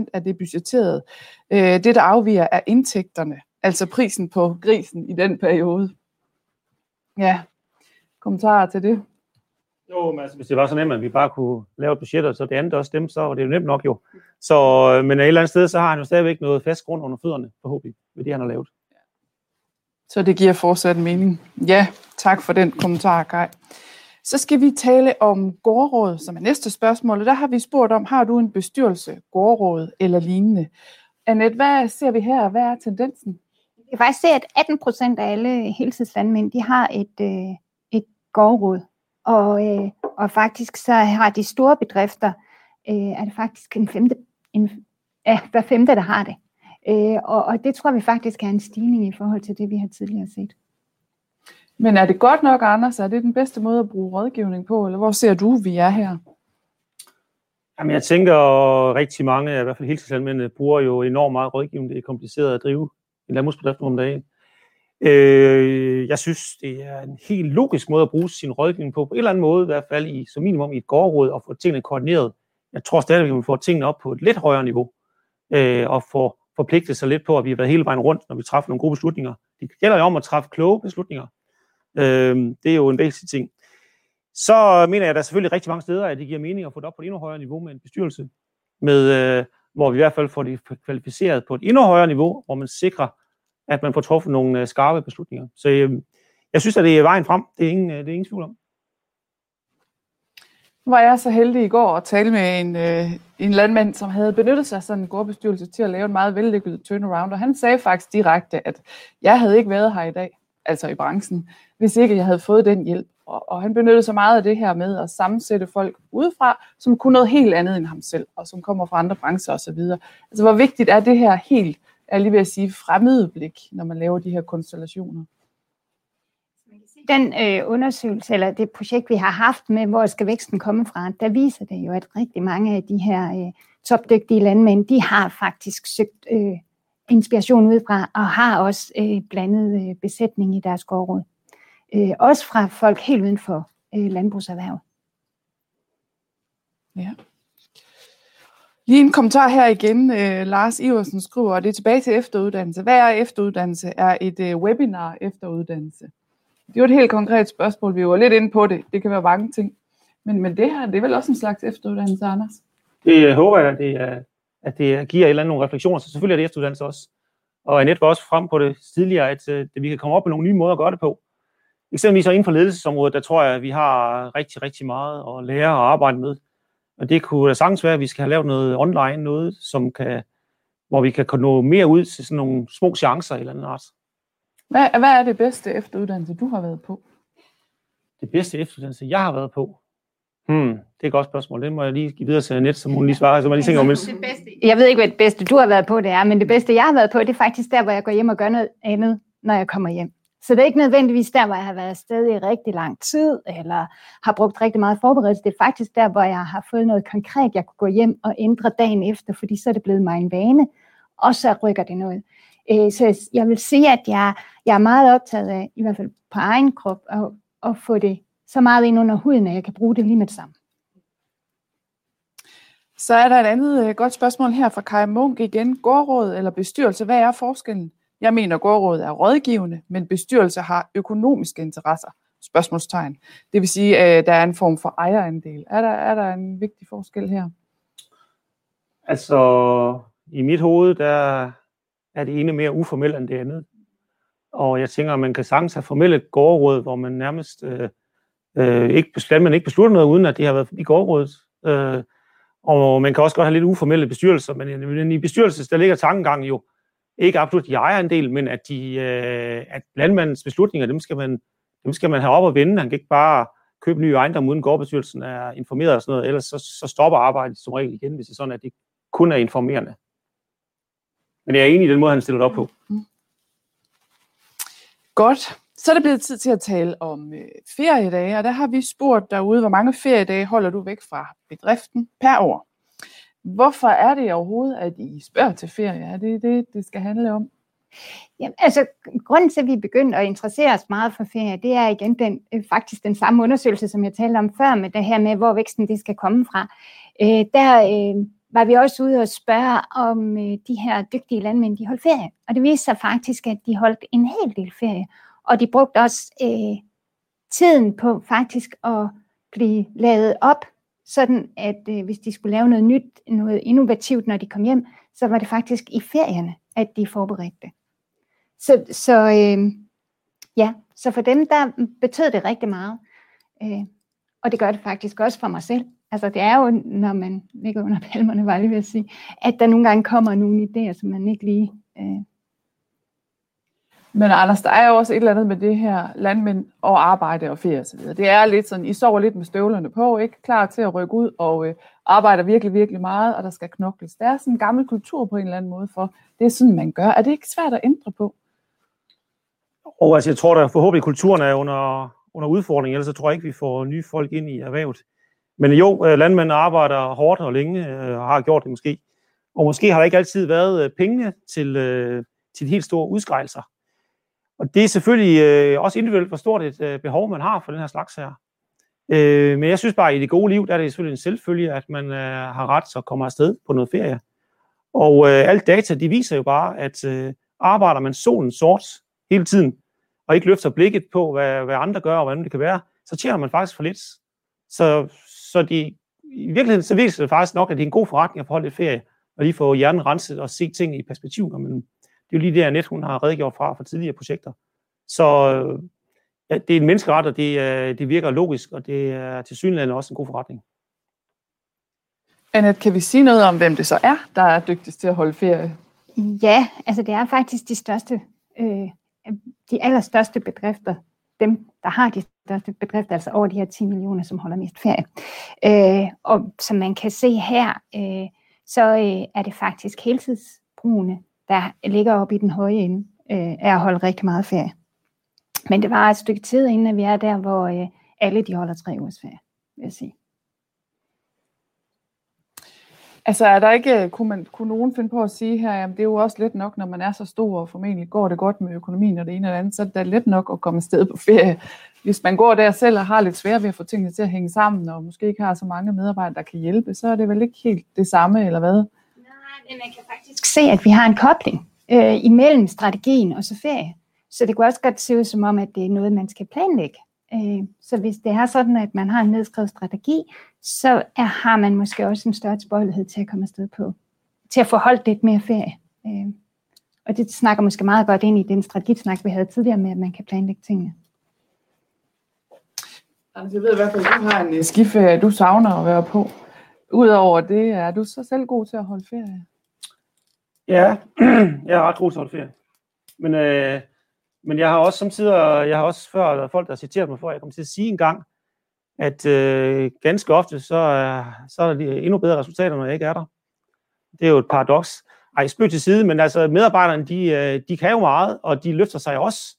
S2: 4-5% af det budgetterede. Øh, det, der afviger, er indtægterne, altså prisen på grisen i den periode. Ja, kommentarer til det?
S1: Jo, men altså, hvis det var så nemt, at vi bare kunne lave et budget, så det andet også dem, så var det jo nemt nok jo. Så, øh, men et eller andet sted, så har han jo stadigvæk noget fast grund under fødderne, forhåbentlig, ved det, han har lavet.
S2: Så det giver fortsat mening. Ja, tak for den kommentar, Kai. Så skal vi tale om gårdråd, som er næste spørgsmål. Og der har vi spurgt om, har du en bestyrelse, gårdråd eller lignende? Annette, hvad ser vi her? Hvad er tendensen?
S3: Vi kan faktisk se, at 18 procent af alle heltidslandmænd, de har et, øh, et gårdråd. Og, øh, og faktisk så har de store bedrifter, øh, er det faktisk en femte, en, ja, hver femte, der har det. Øh, og, og det tror vi faktisk er en stigning i forhold til det, vi har tidligere set.
S2: Men er det godt nok, Anders? Er det den bedste måde at bruge rådgivning på, eller hvor ser du, vi er her?
S1: Jamen, jeg tænker, at rigtig mange, i hvert fald heltidslandmændene, bruger jo enormt meget rådgivning. Det er kompliceret at drive en landbrugsbedrift om dagen. Øh, jeg synes, det er en helt logisk måde at bruge sin rådgivning på, på en eller anden måde, i hvert fald i, som minimum i et gårdråd, og få tingene koordineret. Jeg tror stadigvæk, at vi får tingene op på et lidt højere niveau, øh, og få forpligtet sig lidt på, at vi har været hele vejen rundt, når vi træffer nogle gode beslutninger. Det gælder jo om at træffe kloge beslutninger. Øh, det er jo en væsentlig ting. Så mener jeg, at der er selvfølgelig rigtig mange steder, at det giver mening at få det op på et endnu højere niveau med en bestyrelse, med, øh, hvor vi i hvert fald får det kvalificeret på et endnu højere niveau, hvor man sikrer, at man får truffet nogle øh, skarpe beslutninger. Så øh, jeg synes, at det er vejen frem. Det er ingen, øh, det er ingen tvivl om.
S2: Var jeg så heldig i går at tale med en, øh, en landmand, som havde benyttet sig af sådan en gårdbestyrelse til at lave en meget vellykket turnaround, og han sagde faktisk direkte, at jeg havde ikke været her i dag, altså i branchen, hvis ikke jeg havde fået den hjælp. Og, og han benyttede sig meget af det her med at sammensætte folk udefra, som kunne noget helt andet end ham selv, og som kommer fra andre brancher osv. Altså hvor vigtigt er det her helt er lige ved at sige, fremmede blik, når man laver de her konstellationer.
S3: Den øh, undersøgelse, eller det projekt, vi har haft med, hvor skal væksten komme fra, der viser det jo, at rigtig mange af de her øh, topdygtige landmænd, de har faktisk søgt øh, inspiration udefra, og har også øh, blandet øh, besætning i deres gårdråd. Øh, også fra folk helt uden for øh, landbrugserhverv.
S2: Ja. Lige en kommentar her igen. Øh, Lars Iversen skriver, og det er tilbage til efteruddannelse. Hvad er efteruddannelse? Er et øh, webinar efteruddannelse? Det var et helt konkret spørgsmål. Vi var lidt inde på det. Det kan være mange ting. Men, men det her, det er vel også en slags efteruddannelse, Anders?
S1: Det øh, håber jeg, at det, er, at det giver et eller andet nogle refleksioner. Så selvfølgelig er det efteruddannelse også. Og Annette var også frem på det tidligere, at, øh, at vi kan komme op med nogle nye måder at gøre det på. Eksempelvis inden for ledelsesområdet, der tror jeg, at vi har rigtig, rigtig meget at lære og arbejde med. Og det kunne da sagtens være, at vi skal have lavet noget online, noget, som kan, hvor vi kan nå mere ud til sådan nogle små chancer eller andet art.
S2: Hvad, hvad er det bedste efteruddannelse, du har været på?
S1: Det bedste efteruddannelse, jeg har været på? Hmm, det er et godt spørgsmål. Det må jeg lige give videre til Annette, som hun lige svarer, så man lige tænker om
S3: det bedste. Jeg ved ikke, hvad det bedste du har været på, det er, men det bedste, jeg har været på, det er faktisk der, hvor jeg går hjem og gør noget andet, når jeg kommer hjem. Så det er ikke nødvendigvis der, hvor jeg har været afsted i rigtig lang tid, eller har brugt rigtig meget forberedelse. Det er faktisk der, hvor jeg har fået noget konkret, jeg kunne gå hjem og ændre dagen efter, fordi så er det blevet mig en vane, og så rykker det noget. Øh, så jeg vil sige, at jeg, jeg er meget optaget af, i hvert fald på egen krop, at, at få det så meget ind under huden, at jeg kan bruge det lige med det samme.
S2: Så er der et andet øh, godt spørgsmål her fra Kai Munk igen. Gårdråd eller bestyrelse, hvad er forskellen? Jeg mener, at gårdrådet er rådgivende, men bestyrelse har økonomiske interesser. Spørgsmålstegn. Det vil sige, at der er en form for ejerandel. Er der, er der en vigtig forskel her?
S1: Altså, i mit hoved, der er det ene mere uformelt end det andet. Og jeg tænker, at man kan sagtens have formelle gårdråd, hvor man nærmest øh, øh, ikke, man ikke beslutter noget, uden at det har været i gårdrådet. Øh, og man kan også godt have lidt uformelle bestyrelser, men øh, i bestyrelses, der ligger tankegangen jo, ikke absolut de ejer en del, men at, de, øh, at landmandens beslutninger, dem skal, man, dem skal man have op og vende. Han kan ikke bare købe nye ejendom, uden gårdbestyrelsen er informeret og sådan noget, ellers så, så stopper arbejdet som regel igen, hvis det er sådan, at det kun er informerende. Men jeg er enig i den måde, han stiller det op på. Mm.
S2: Godt. Så er det blevet tid til at tale om øh, feriedage, og der har vi spurgt derude, hvor mange feriedage holder du væk fra bedriften per år? Hvorfor er det overhovedet, at I spørger til ferie? Er det det, det skal handle om?
S3: Jamen, altså, grunden til, at vi begyndte at interessere os meget for ferie, det er igen den, øh, faktisk den samme undersøgelse, som jeg talte om før, med det her med, hvor væksten det skal komme fra. Øh, der øh, var vi også ude og spørge, om øh, de her dygtige landmænd, de holdt ferie. Og det viste sig faktisk, at de holdt en hel del ferie. Og de brugte også øh, tiden på faktisk at blive lavet op sådan at øh, hvis de skulle lave noget nyt, noget innovativt, når de kom hjem, så var det faktisk i ferierne, at de forberedte det. Så, så øh, ja, så for dem, der betød det rigtig meget. Øh, og det gør det faktisk også for mig selv. Altså det er jo, når man ligger under palmerne, var jeg ved at sige, at der nogle gange kommer nogle idéer, som man ikke lige øh,
S2: men Anders, der er jo også et eller andet med det her landmænd og arbejde og ferie osv. Det er lidt sådan, I sover lidt med støvlerne på, ikke klar til at rykke ud og øh, arbejder virkelig, virkelig meget, og der skal knokles. Der er sådan en gammel kultur på en eller anden måde for, det er sådan, man gør. Er det ikke svært at ændre på?
S1: Og altså, jeg tror da forhåbentlig, kulturen er under, under udfordring, ellers så tror jeg ikke, vi får nye folk ind i erhvervet. Men jo, øh, landmænd arbejder hårdt og længe, øh, og har gjort det måske. Og måske har der ikke altid været øh, pengene penge til, til de helt store udskrejelser. Og det er selvfølgelig også individuelt, hvor stort et behov man har for den her slags her. men jeg synes bare, at i det gode liv, der er det selvfølgelig en selvfølge, at man har ret til at komme afsted på noget ferie. Og alt data, de viser jo bare, at arbejder man solen sort hele tiden, og ikke løfter blikket på, hvad, hvad andre gør og hvordan det kan være, så tjener man faktisk for lidt. Så, så de, i virkeligheden så viser det faktisk nok, at det er en god forretning at forholde lidt ferie, og lige få hjernen renset og se ting i perspektiv. Men det er jo lige det, Annette hun har redegjort fra for tidligere projekter. Så ja, det er en menneskeret, og det, det virker logisk, og det er til synligheden også en god forretning.
S2: Annette, kan vi sige noget om, hvem det så er, der er dygtigst til at holde ferie?
S3: Ja, altså det er faktisk de største, øh, de allerstørste bedrifter, dem, der har de største bedrifter, altså over de her 10 millioner, som holder mest ferie. Øh, og som man kan se her, øh, så øh, er det faktisk heltidsbrugende, der ligger oppe i den høje ende øh, af at holde rigtig meget ferie. Men det var et stykke tid, inden vi er der, hvor øh, alle de holder tre ugers ferie, vil jeg sige.
S2: Altså er der ikke, kunne, man, kunne nogen finde på at sige her, jamen det er jo også let nok, når man er så stor, og formentlig går det godt med økonomien og det ene og det andet, så er det let nok at komme afsted på ferie. Hvis man går der selv og har lidt svært ved at få tingene til at hænge sammen, og måske ikke har så mange medarbejdere, der kan hjælpe, så er det vel ikke helt det samme, eller hvad?
S3: Nej, men man kan faktisk se, at vi har en kobling øh, imellem strategien og så ferie. Så det kunne også godt se ud som om, at det er noget, man skal planlægge. Øh, så hvis det er sådan, at man har en nedskrevet strategi, så er, har man måske også en større tilbøjelighed til at komme afsted på, til at få holdt lidt mere ferie. Øh, og det snakker måske meget godt ind i den strategisnak, vi havde tidligere med, at man kan planlægge tingene.
S2: Altså, jeg ved i hvert fald, at du har en skiferie, du savner at være på. Udover det, er du så selv god til at holde ferie?
S1: Ja, (clears throat) jeg er ret god til at holde ferie. Men øh, men jeg har også samtidig, jeg har også før folk, der har citeret mig for, jeg kommer til at sige en gang, at øh, ganske ofte, så, er, så er der endnu bedre resultater, når jeg ikke er der. Det er jo et paradoks. Ej, spøg til side, men altså medarbejderne, de, øh, de kan jo meget, og de løfter sig også,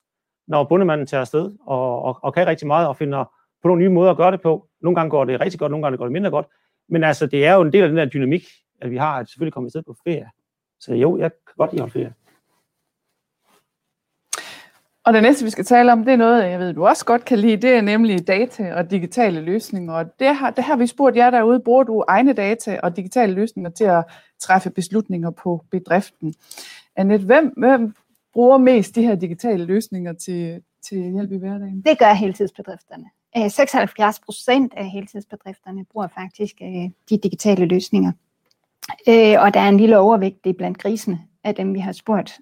S1: når bundemanden tager afsted, og, og, og kan rigtig meget, og finder på nogle nye måder at gøre det på. Nogle gange går det rigtig godt, nogle gange går det mindre godt. Men altså, det er jo en del af den der dynamik, at vi har, at selvfølgelig kommer afsted på ferie. Så jo, jeg kan godt lide at holde ferie.
S2: Og det næste, vi skal tale om, det er noget, jeg ved, du også godt kan lide, det er nemlig data og digitale løsninger. Og det har, det har vi spurgt jer derude, bruger du egne data og digitale løsninger til at træffe beslutninger på bedriften? Annette, hvem, hvem bruger mest de her digitale løsninger til, til hjælp i hverdagen?
S3: Det gør heltidsbedrifterne. Øh, 76 procent af heltidsbedrifterne bruger faktisk øh, de digitale løsninger. Øh, og der er en lille overvægt det blandt grisene af dem, vi har spurgt.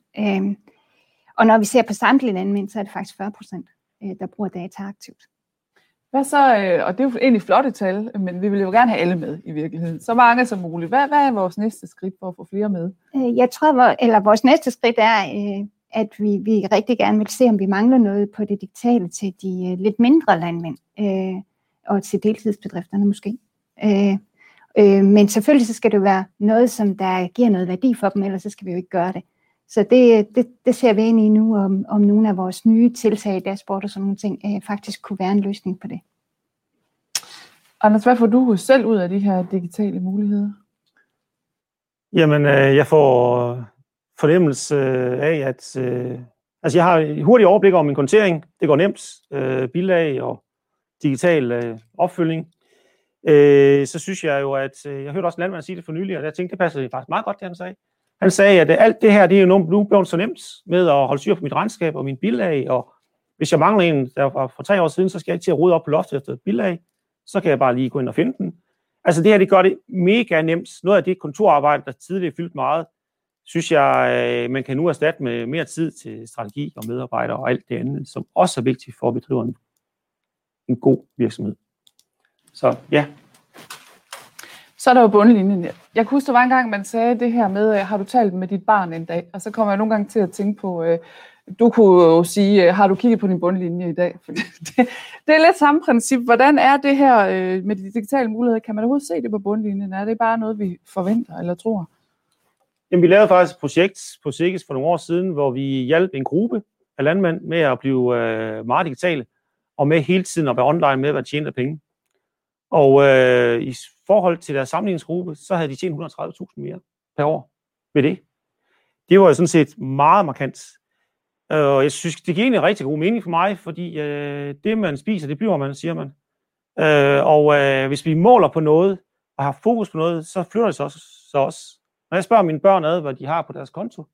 S3: Og når vi ser på samtlige landmænd, så er det faktisk 40 procent, øh, der bruger data aktivt.
S2: Hvad så, øh, og det er jo egentlig flotte tal, men vi vil jo gerne have alle med i virkeligheden. Så mange som muligt. Hvad, hvad er vores næste skridt for at få flere med?
S3: Øh, jeg tror, eller vores næste skridt er, at vi, vi rigtig gerne vil se, om vi mangler noget på det digitale til de lidt mindre landmænd, og til deltidsbedrifterne måske. Men selvfølgelig så skal det være noget, som der giver noget værdi for dem, ellers så skal vi jo ikke gøre det. Så det, det, det ser vi ind i nu, om, om nogle af vores nye tiltag, dashboard og sådan nogle ting, øh, faktisk kunne være en løsning på det.
S2: Anders, hvad får du selv ud af de her digitale muligheder?
S1: Jamen, øh, jeg får fornemmelse af, at øh, altså jeg har hurtigt overblik over min kontering. Det går nemt. Øh, bilag og digital øh, opfølgning. Øh, så synes jeg jo, at øh, jeg hørte også en landmand sige det for nylig, og jeg tænkte, det passer faktisk meget godt, det han sagde. Han sagde, at alt det her, det er jo nu blevet så nemt med at holde styr på mit regnskab og min bilag, og hvis jeg mangler en, der var for tre år siden, så skal jeg ikke til at rode op på loftet efter et bilag, så kan jeg bare lige gå ind og finde den. Altså det her, det gør det mega nemt. Noget af det kontorarbejde, der tidligere fyldt meget, synes jeg, øh, man kan nu erstatte med mere tid til strategi og medarbejdere og alt det andet, som også er vigtigt for at bedrive en, en god virksomhed. Så ja,
S2: så er der jo bundlinjen. Jeg kan huske, der var en gang, man sagde det her med, øh, har du talt med dit barn en dag? Og så kommer jeg nogle gange til at tænke på, øh, du kunne jo sige, øh, har du kigget på din bundlinje i dag? (laughs) For det, det er lidt samme princip. Hvordan er det her med de digitale muligheder? Kan man overhovedet se det på bundlinjen? Er det bare noget, vi forventer eller tror?
S1: Jamen, vi lavede faktisk et projekt på Sikkes for nogle år siden, hvor vi hjalp en gruppe af landmænd med at blive øh, meget digitale, og med hele tiden at være online med at tjene penge. Og øh, i forhold til deres sammenligningsgruppe, så havde de tjent 130.000 mere per år ved det. Det var jo sådan set meget markant. Og jeg synes, det giver egentlig rigtig god mening for mig, fordi øh, det, man spiser, det bliver man, siger man. Øh, og øh, hvis vi måler på noget, og har fokus på noget, så flytter det sig også. Så også. Når jeg spørger mine børn ad, hvad de har på deres konto,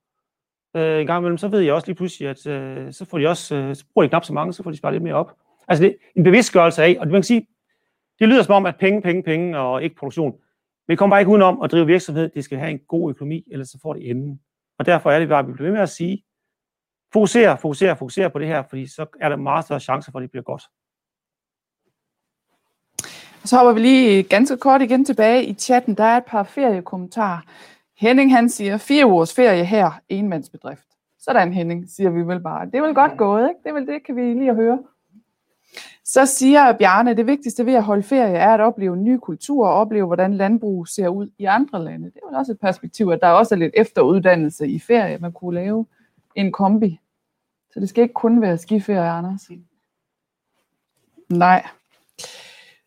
S1: øh, en gang imellem, så ved jeg også lige pludselig, at øh, så får de også, øh, så bruger de knap så mange, så får de sparet lidt mere op. Altså det er en bevidstgørelse af, og det man kan sige, det lyder som om, at penge, penge, penge og ikke produktion. Men vi kommer bare ikke udenom at drive virksomhed. Det skal have en god økonomi, ellers så får det enden. Og derfor er det bare, at vi bliver ved med at sige, fokuser, fokuser, fokuser på det her, fordi så er der meget større chance for, at det bliver godt.
S2: Så hopper vi lige ganske kort igen tilbage i chatten. Der er et par feriekommentarer. Henning han siger, fire ugers ferie her, enmandsbedrift. Sådan Henning, siger vi vel bare. Det er vel godt gået, ikke? Det er vel det, kan vi lige høre. Så siger Bjarne, at det vigtigste ved at holde ferie er at opleve en ny kultur og opleve, hvordan landbrug ser ud i andre lande. Det er jo også et perspektiv, at der også er lidt efteruddannelse i ferie, man kunne lave en kombi. Så det skal ikke kun være skiferie, Anders. Nej.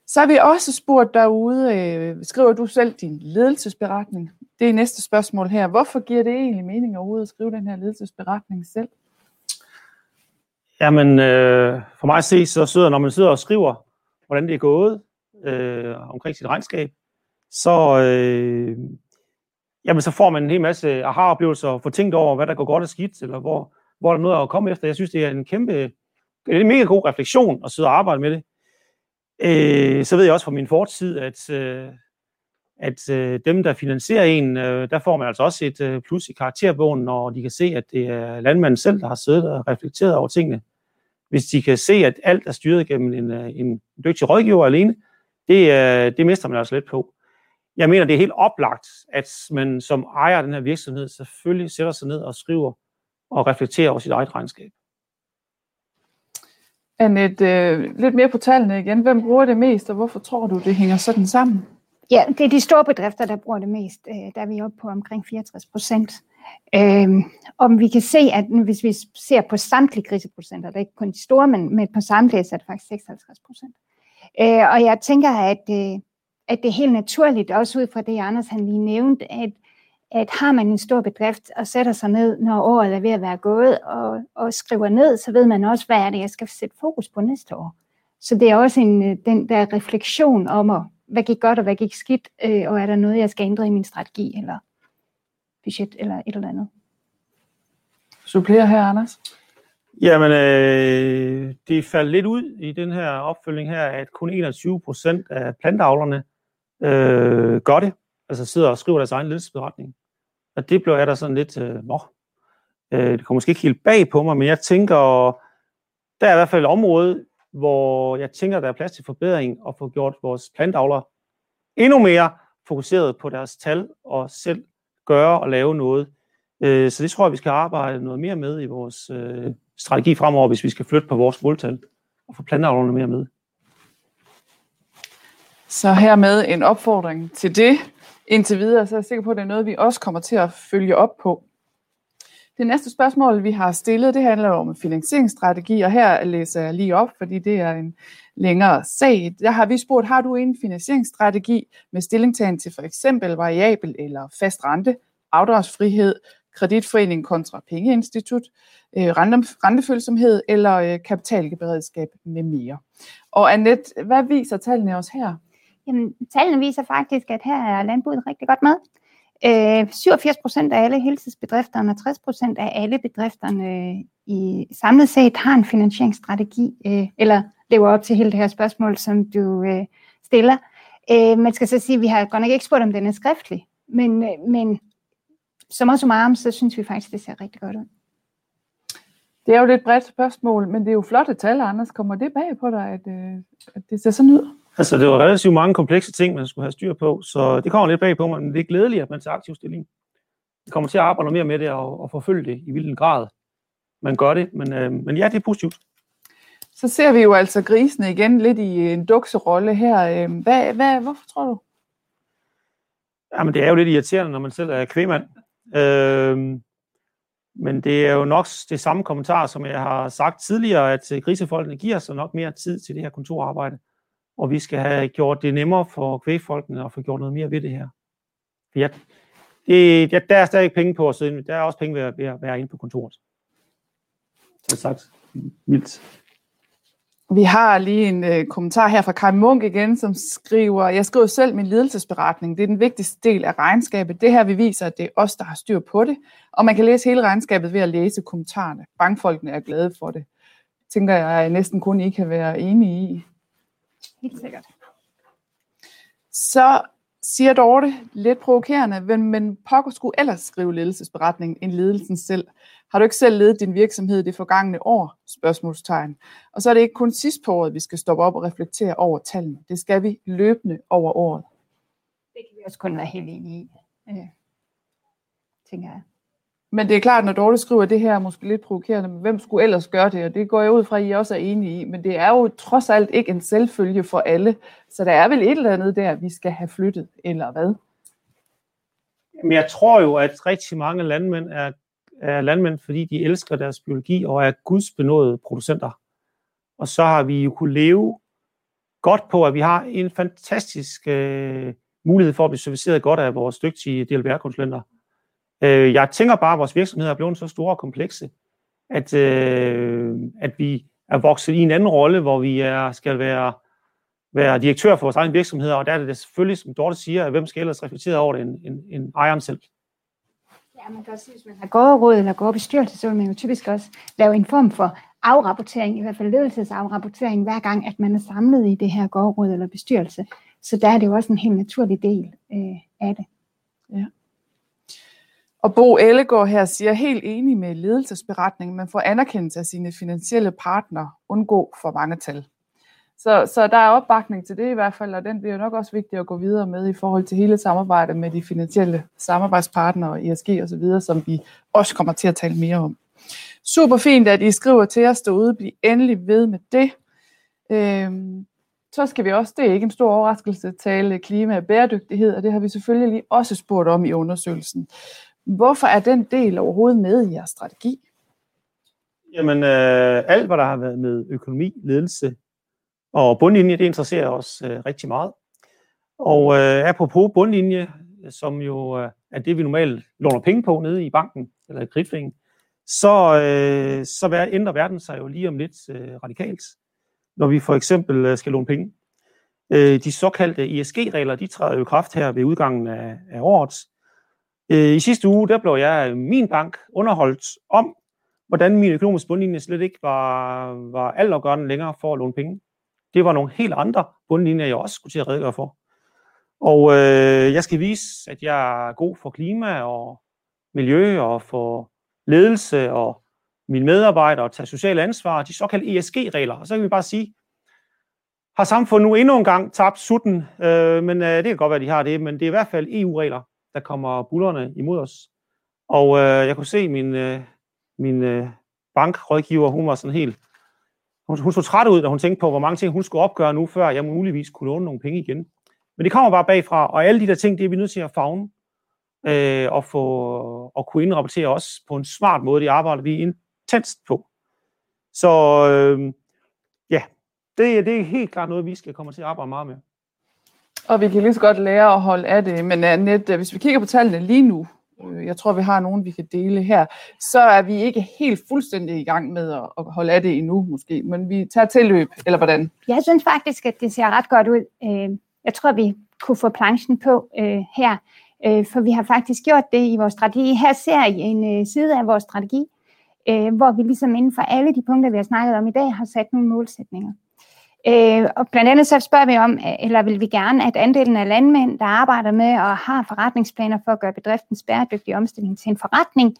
S2: Så har vi også spurgt derude, øh, skriver du selv din ledelsesberetning? Det er næste spørgsmål her. Hvorfor giver det egentlig mening overhovedet at skrive den her ledelsesberetning selv?
S1: Jamen, øh, for mig at se, så sidder, når man sidder og skriver, hvordan det er gået øh, omkring sit regnskab, så, øh, jamen, så får man en hel masse aha-oplevelser og får tænkt over, hvad der går godt og skidt, eller hvor, hvor der er noget at komme efter. Jeg synes, det er en kæmpe, det er en mega god refleksion at sidde og arbejde med det. Øh, så ved jeg også fra min fortid, at, øh, at øh, dem, der finansierer en, øh, der får man altså også et øh, plus i karakterbogen, når de kan se, at det er landmanden selv, der har siddet og reflekteret over tingene. Hvis de kan se, at alt er styret gennem en, øh, en dygtig rådgiver alene, det, øh, det mister man altså lidt på. Jeg mener, det er helt oplagt, at man som ejer af den her virksomhed selvfølgelig sætter sig ned og skriver og reflekterer over sit eget regnskab.
S2: Annette, øh, lidt mere på tallene igen. Hvem bruger det mest, og hvorfor tror du, det hænger sådan sammen?
S3: Ja, det er de store bedrifter, der bruger det mest. Øh, der er vi oppe på omkring 64 procent. Øhm, om vi kan se, at hvis vi ser på samtlige griseproducenter, det er ikke kun de store, men, men på samtlige, så er det faktisk 56 procent. Øh, og jeg tænker, at, øh, at det er helt naturligt, også ud fra det, Anders han lige nævnte, at, at har man en stor bedrift og sætter sig ned, når året er ved at være gået, og, og skriver ned, så ved man også, hvad er det, jeg skal sætte fokus på næste år. Så det er også en, øh, den der refleksion om, at, hvad gik godt og hvad gik skidt, øh, og er der noget, jeg skal ændre i min strategi, eller budget, eller et eller andet.
S2: Supplerer her, Anders?
S1: Jamen, øh, det faldt lidt ud i den her opfølging her, at kun 21 procent af plantavlerne øh, gør det, altså sidder og skriver deres egen ledelsesberetning. Og det blev jeg da sådan lidt, øh, øh, det kommer måske ikke helt bag på mig, men jeg tænker, der er i hvert fald et område, hvor jeg tænker, der er plads til forbedring og få gjort vores plantavlere endnu mere fokuseret på deres tal og selv gøre og lave noget. Øh, så det tror jeg, vi skal arbejde noget mere med i vores øh, strategi fremover, hvis vi skal flytte på vores måltal og få plantavlerne mere med.
S2: Så hermed en opfordring til det. Indtil videre, så er jeg sikker på, at det er noget, vi også kommer til at følge op på. Det næste spørgsmål, vi har stillet, det handler om finansieringsstrategi, og her læser jeg lige op, fordi det er en længere sag. Der har vi spurgt, har du en finansieringsstrategi med stillingtagen til for eksempel variabel eller fast rente, afdragsfrihed, kreditforening kontra pengeinstitut, øh, rentefølsomhed eller øh, kapitalberedskab med mere. Og Annette, hvad viser tallene os her?
S3: Jamen, tallene viser faktisk, at her er landbruget rigtig godt med. Øh, 87 procent af alle heltidsbedrifterne og 60 procent af alle bedrifterne øh, i samlet set har en finansieringsstrategi, øh, eller lever op til hele det her spørgsmål, som du øh, stiller. Øh, man skal så sige, at vi har godt nok ikke spurgt, om den er skriftlig, men, øh, men som også om så synes vi faktisk, det ser rigtig godt ud.
S2: Det er jo lidt bredt spørgsmål, men det er jo flotte tal, Anders. Kommer det bag på dig, at, øh, at det ser sådan ud?
S1: Altså, det var relativt mange komplekse ting, man skulle have styr på, så det kommer lidt bag på mig, men det er glædeligt, at man tager aktiv stilling. Vi kommer til at arbejde mere med det og, og forfølge det i hvilken grad man gør det, men, øh, men ja, det er positivt.
S2: Så ser vi jo altså grisene igen lidt i en dukserolle her. Øh, hvad, hvad, hvorfor tror du?
S1: Jamen, det er jo lidt irriterende, når man selv er kvæmand. Øh, Men det er jo nok det samme kommentar, som jeg har sagt tidligere, at grisefolkene giver sig nok mere tid til det her kontorarbejde, og vi skal have gjort det nemmere for kvægfolkene at få gjort noget mere ved det her. For jeg, det, ja, der er stadig penge på at sidde, der er også penge ved at, ved at være inde på kontoret. Det er sagt mildt.
S2: Vi har lige en øh, kommentar her fra Kai Munk igen, som skriver, jeg skriver selv min ledelsesberetning. Det er den vigtigste del af regnskabet. Det her vi viser, at det er os, der har styr på det. Og man kan læse hele regnskabet ved at læse kommentarerne. Bankfolkene er glade for det. Tænker jeg, jeg næsten kun I kan være enige i.
S3: Helt sikkert.
S2: Så siger Dorte, lidt provokerende, men, men pokker skulle ellers skrive ledelsesberetningen end ledelsen selv. Har du ikke selv ledet din virksomhed det forgangne år? Spørgsmålstegn. Og så er det ikke kun sidst på året, vi skal stoppe op og reflektere over tallene. Det skal vi løbende over året.
S3: Det kan vi også kun være helt enige i, øh, tænker jeg.
S2: Men det er klart, når Dorte skriver det her, måske lidt provokerende, men hvem skulle ellers gøre det? Og det går jeg ud fra, at I også er enige i. Men det er jo trods alt ikke en selvfølge for alle. Så der er vel et eller andet der, vi skal have flyttet, eller hvad?
S1: Men jeg tror jo, at rigtig mange landmænd er, er landmænd, fordi de elsker deres biologi og er gudsbenåede producenter. Og så har vi jo kunne leve godt på, at vi har en fantastisk øh, mulighed for at blive serviceret godt af vores dygtige DLBR-konsulenter. Øh, jeg tænker bare, at vores virksomheder er blevet så store og komplekse, at, øh, at vi er vokset i en anden rolle, hvor vi er, skal være, være direktør for vores egen virksomhed, og der er det selvfølgelig, som Dorte siger, at hvem skal ellers reflektere over det end, end, end ejeren selv.
S3: Ja, man kan også sige, hvis man har gårdråd eller gårdbestyrelse, så vil man jo typisk også lave en form for afrapportering, i hvert fald ledelsesafrapportering, hver gang, at man er samlet i det her gårdråd eller bestyrelse. Så der er det jo også en helt naturlig del øh, af det.
S2: Ja. Og Bo Ellegaard her siger helt enig med ledelsesberetningen, man får anerkendelse af sine finansielle partnere undgå for mange tal. Så, så der er opbakning til det i hvert fald, og den bliver nok også vigtig at gå videre med i forhold til hele samarbejdet med de finansielle samarbejdspartnere, ESG osv., som vi også kommer til at tale mere om. Super fint, at I skriver til os derude. Bliv endelig ved med det. Øhm, så skal vi også, det er ikke en stor overraskelse, tale klima og bæredygtighed, og det har vi selvfølgelig også spurgt om i undersøgelsen. Hvorfor er den del overhovedet med i jeres strategi?
S1: Jamen, øh, alt hvad der har været med økonomi, ledelse og bundlinje, det interesserer os øh, rigtig meget. Og øh, apropos bundlinje, som jo øh, er det, vi normalt låner penge på nede i banken eller i kreditforeningen, så, øh, så ændrer verden sig jo lige om lidt øh, radikalt, når vi for eksempel øh, skal låne penge. Øh, de såkaldte ESG-regler, de træder jo i kraft her ved udgangen af, af året. Øh, I sidste uge, der blev jeg øh, min bank underholdt om, hvordan min økonomiske bundlinje slet ikke var, var altafgørende længere for at låne penge. Det var nogle helt andre bundlinjer, jeg også skulle til at redegøre for. Og øh, jeg skal vise, at jeg er god for klima og miljø og for ledelse og mine medarbejdere og tage socialt ansvar, de såkaldte ESG-regler. Og så kan vi bare sige, har samfundet nu endnu en gang tabt sutten, øh, men øh, det kan godt være, de har det, men det er i hvert fald EU-regler, der kommer bullerne imod os. Og øh, jeg kunne se min, øh, min øh, bankrådgiver, hun var sådan helt, hun, hun så træt ud, da hun tænkte på, hvor mange ting hun skulle opgøre nu, før jeg muligvis kunne låne nogle penge igen. Men det kommer bare bagfra, og alle de der ting, det er vi nødt til at fagne øh, og, få, og kunne indrapportere os på en smart måde. Det arbejder vi intenst på. Så øh, ja, det, det er helt klart noget, vi skal komme til at arbejde meget med.
S2: Og vi kan lige så godt lære at holde af det. Men øh, Annette, øh, hvis vi kigger på tallene lige nu, øh, jeg tror, vi har nogen, vi kan dele her, så er vi ikke helt fuldstændig i gang med at holde af det endnu måske, men vi tager tilløb, eller hvordan?
S3: Jeg synes faktisk, at det ser ret godt ud. Jeg tror, vi kunne få planchen på her, for vi har faktisk gjort det i vores strategi. Her ser I en side af vores strategi, hvor vi ligesom inden for alle de punkter, vi har snakket om i dag, har sat nogle målsætninger. Øh, og blandt andet så spørger vi om, øh, eller vil vi gerne, at andelen af landmænd, der arbejder med og har forretningsplaner for at gøre bedriftens bæredygtige omstilling til en forretning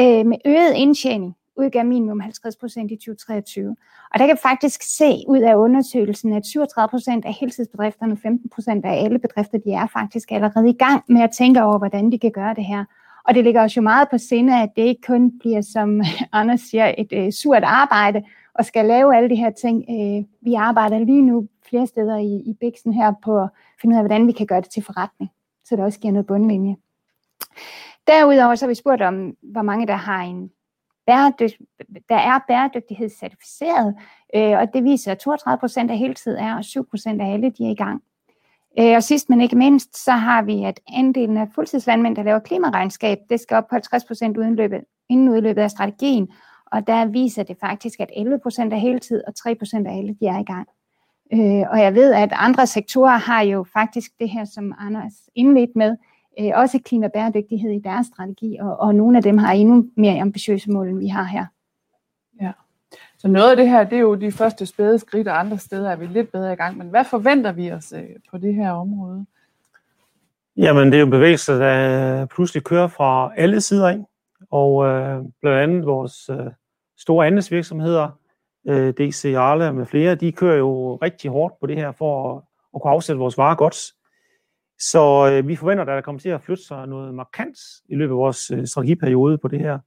S3: øh, med øget indtjening, udgør minimum 50 procent i 2023. Og der kan faktisk se ud af undersøgelsen, at 37 procent af heltidsbedrifterne og 15 procent af alle bedrifter, de er faktisk allerede i gang med at tænke over, hvordan de kan gøre det her. Og det ligger os jo meget på sinde, at det ikke kun bliver, som (laughs) Anders siger, et øh, surt arbejde, og skal lave alle de her ting. Øh, vi arbejder lige nu flere steder i, i Bixen her på at finde ud af, hvordan vi kan gøre det til forretning, så det også giver noget bundlinje. Derudover så har vi spurgt om, hvor mange der har en bæredygt, der er bæredygtighedscertificeret, øh, og det viser, at 32 procent af heltid er, og 7 procent af alle de er i gang. Øh, og sidst men ikke mindst, så har vi, at andelen af fuldtidslandmænd, der laver klimaregnskab, det skal op på 50 procent inden udløbet af strategien, og der viser det faktisk, at 11 procent af heltid og 3 procent af alle, de er i gang. Øh, og jeg ved, at andre sektorer har jo faktisk det her, som Anders indledt med, øh, også klimabæredygtighed i deres strategi, og, og nogle af dem har endnu mere ambitiøse mål, end vi har her.
S2: Ja. Så noget af det her, det er jo de første spæde skridt, og andre steder er vi lidt bedre i gang. Men hvad forventer vi os øh, på det her område?
S1: Jamen, det er jo en bevægelse, der pludselig kører fra alle sider af. Og øh, blandt andet vores øh, store andelsvirksomheder, øh, DC Arle med flere, de kører jo rigtig hårdt på det her for at, at kunne afsætte vores varer godt. Så øh, vi forventer, at der kommer til at flytte sig noget markant i løbet af vores øh, strategiperiode på det her.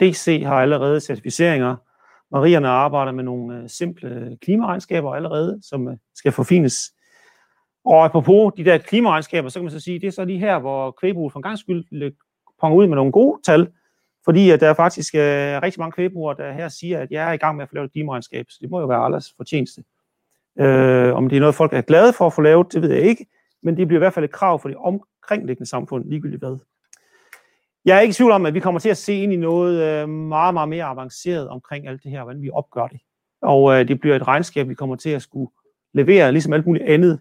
S1: DC har allerede certificeringer. Marierne arbejder med nogle øh, simple klimaregnskaber allerede, som øh, skal forfines. Og apropos de der klimaregnskaber, så kan man så sige, det er så lige her, hvor kvægbruget for en gang skyld øh, ponger ud med nogle gode tal, fordi at der er faktisk øh, rigtig mange kvægbrugere, der her siger, at jeg er i gang med at få lavet et klimaregnskab, så det må jo være alles fortjeneste. Øh, om det er noget, folk er glade for at få lavet, det ved jeg ikke, men det bliver i hvert fald et krav for det omkringliggende samfund, ligegyldigt hvad. Jeg er ikke i tvivl om, at vi kommer til at se ind i noget øh, meget, meget mere avanceret omkring alt det her, hvordan vi opgør det. Og øh, det bliver et regnskab, vi kommer til at skulle levere, ligesom alt muligt andet.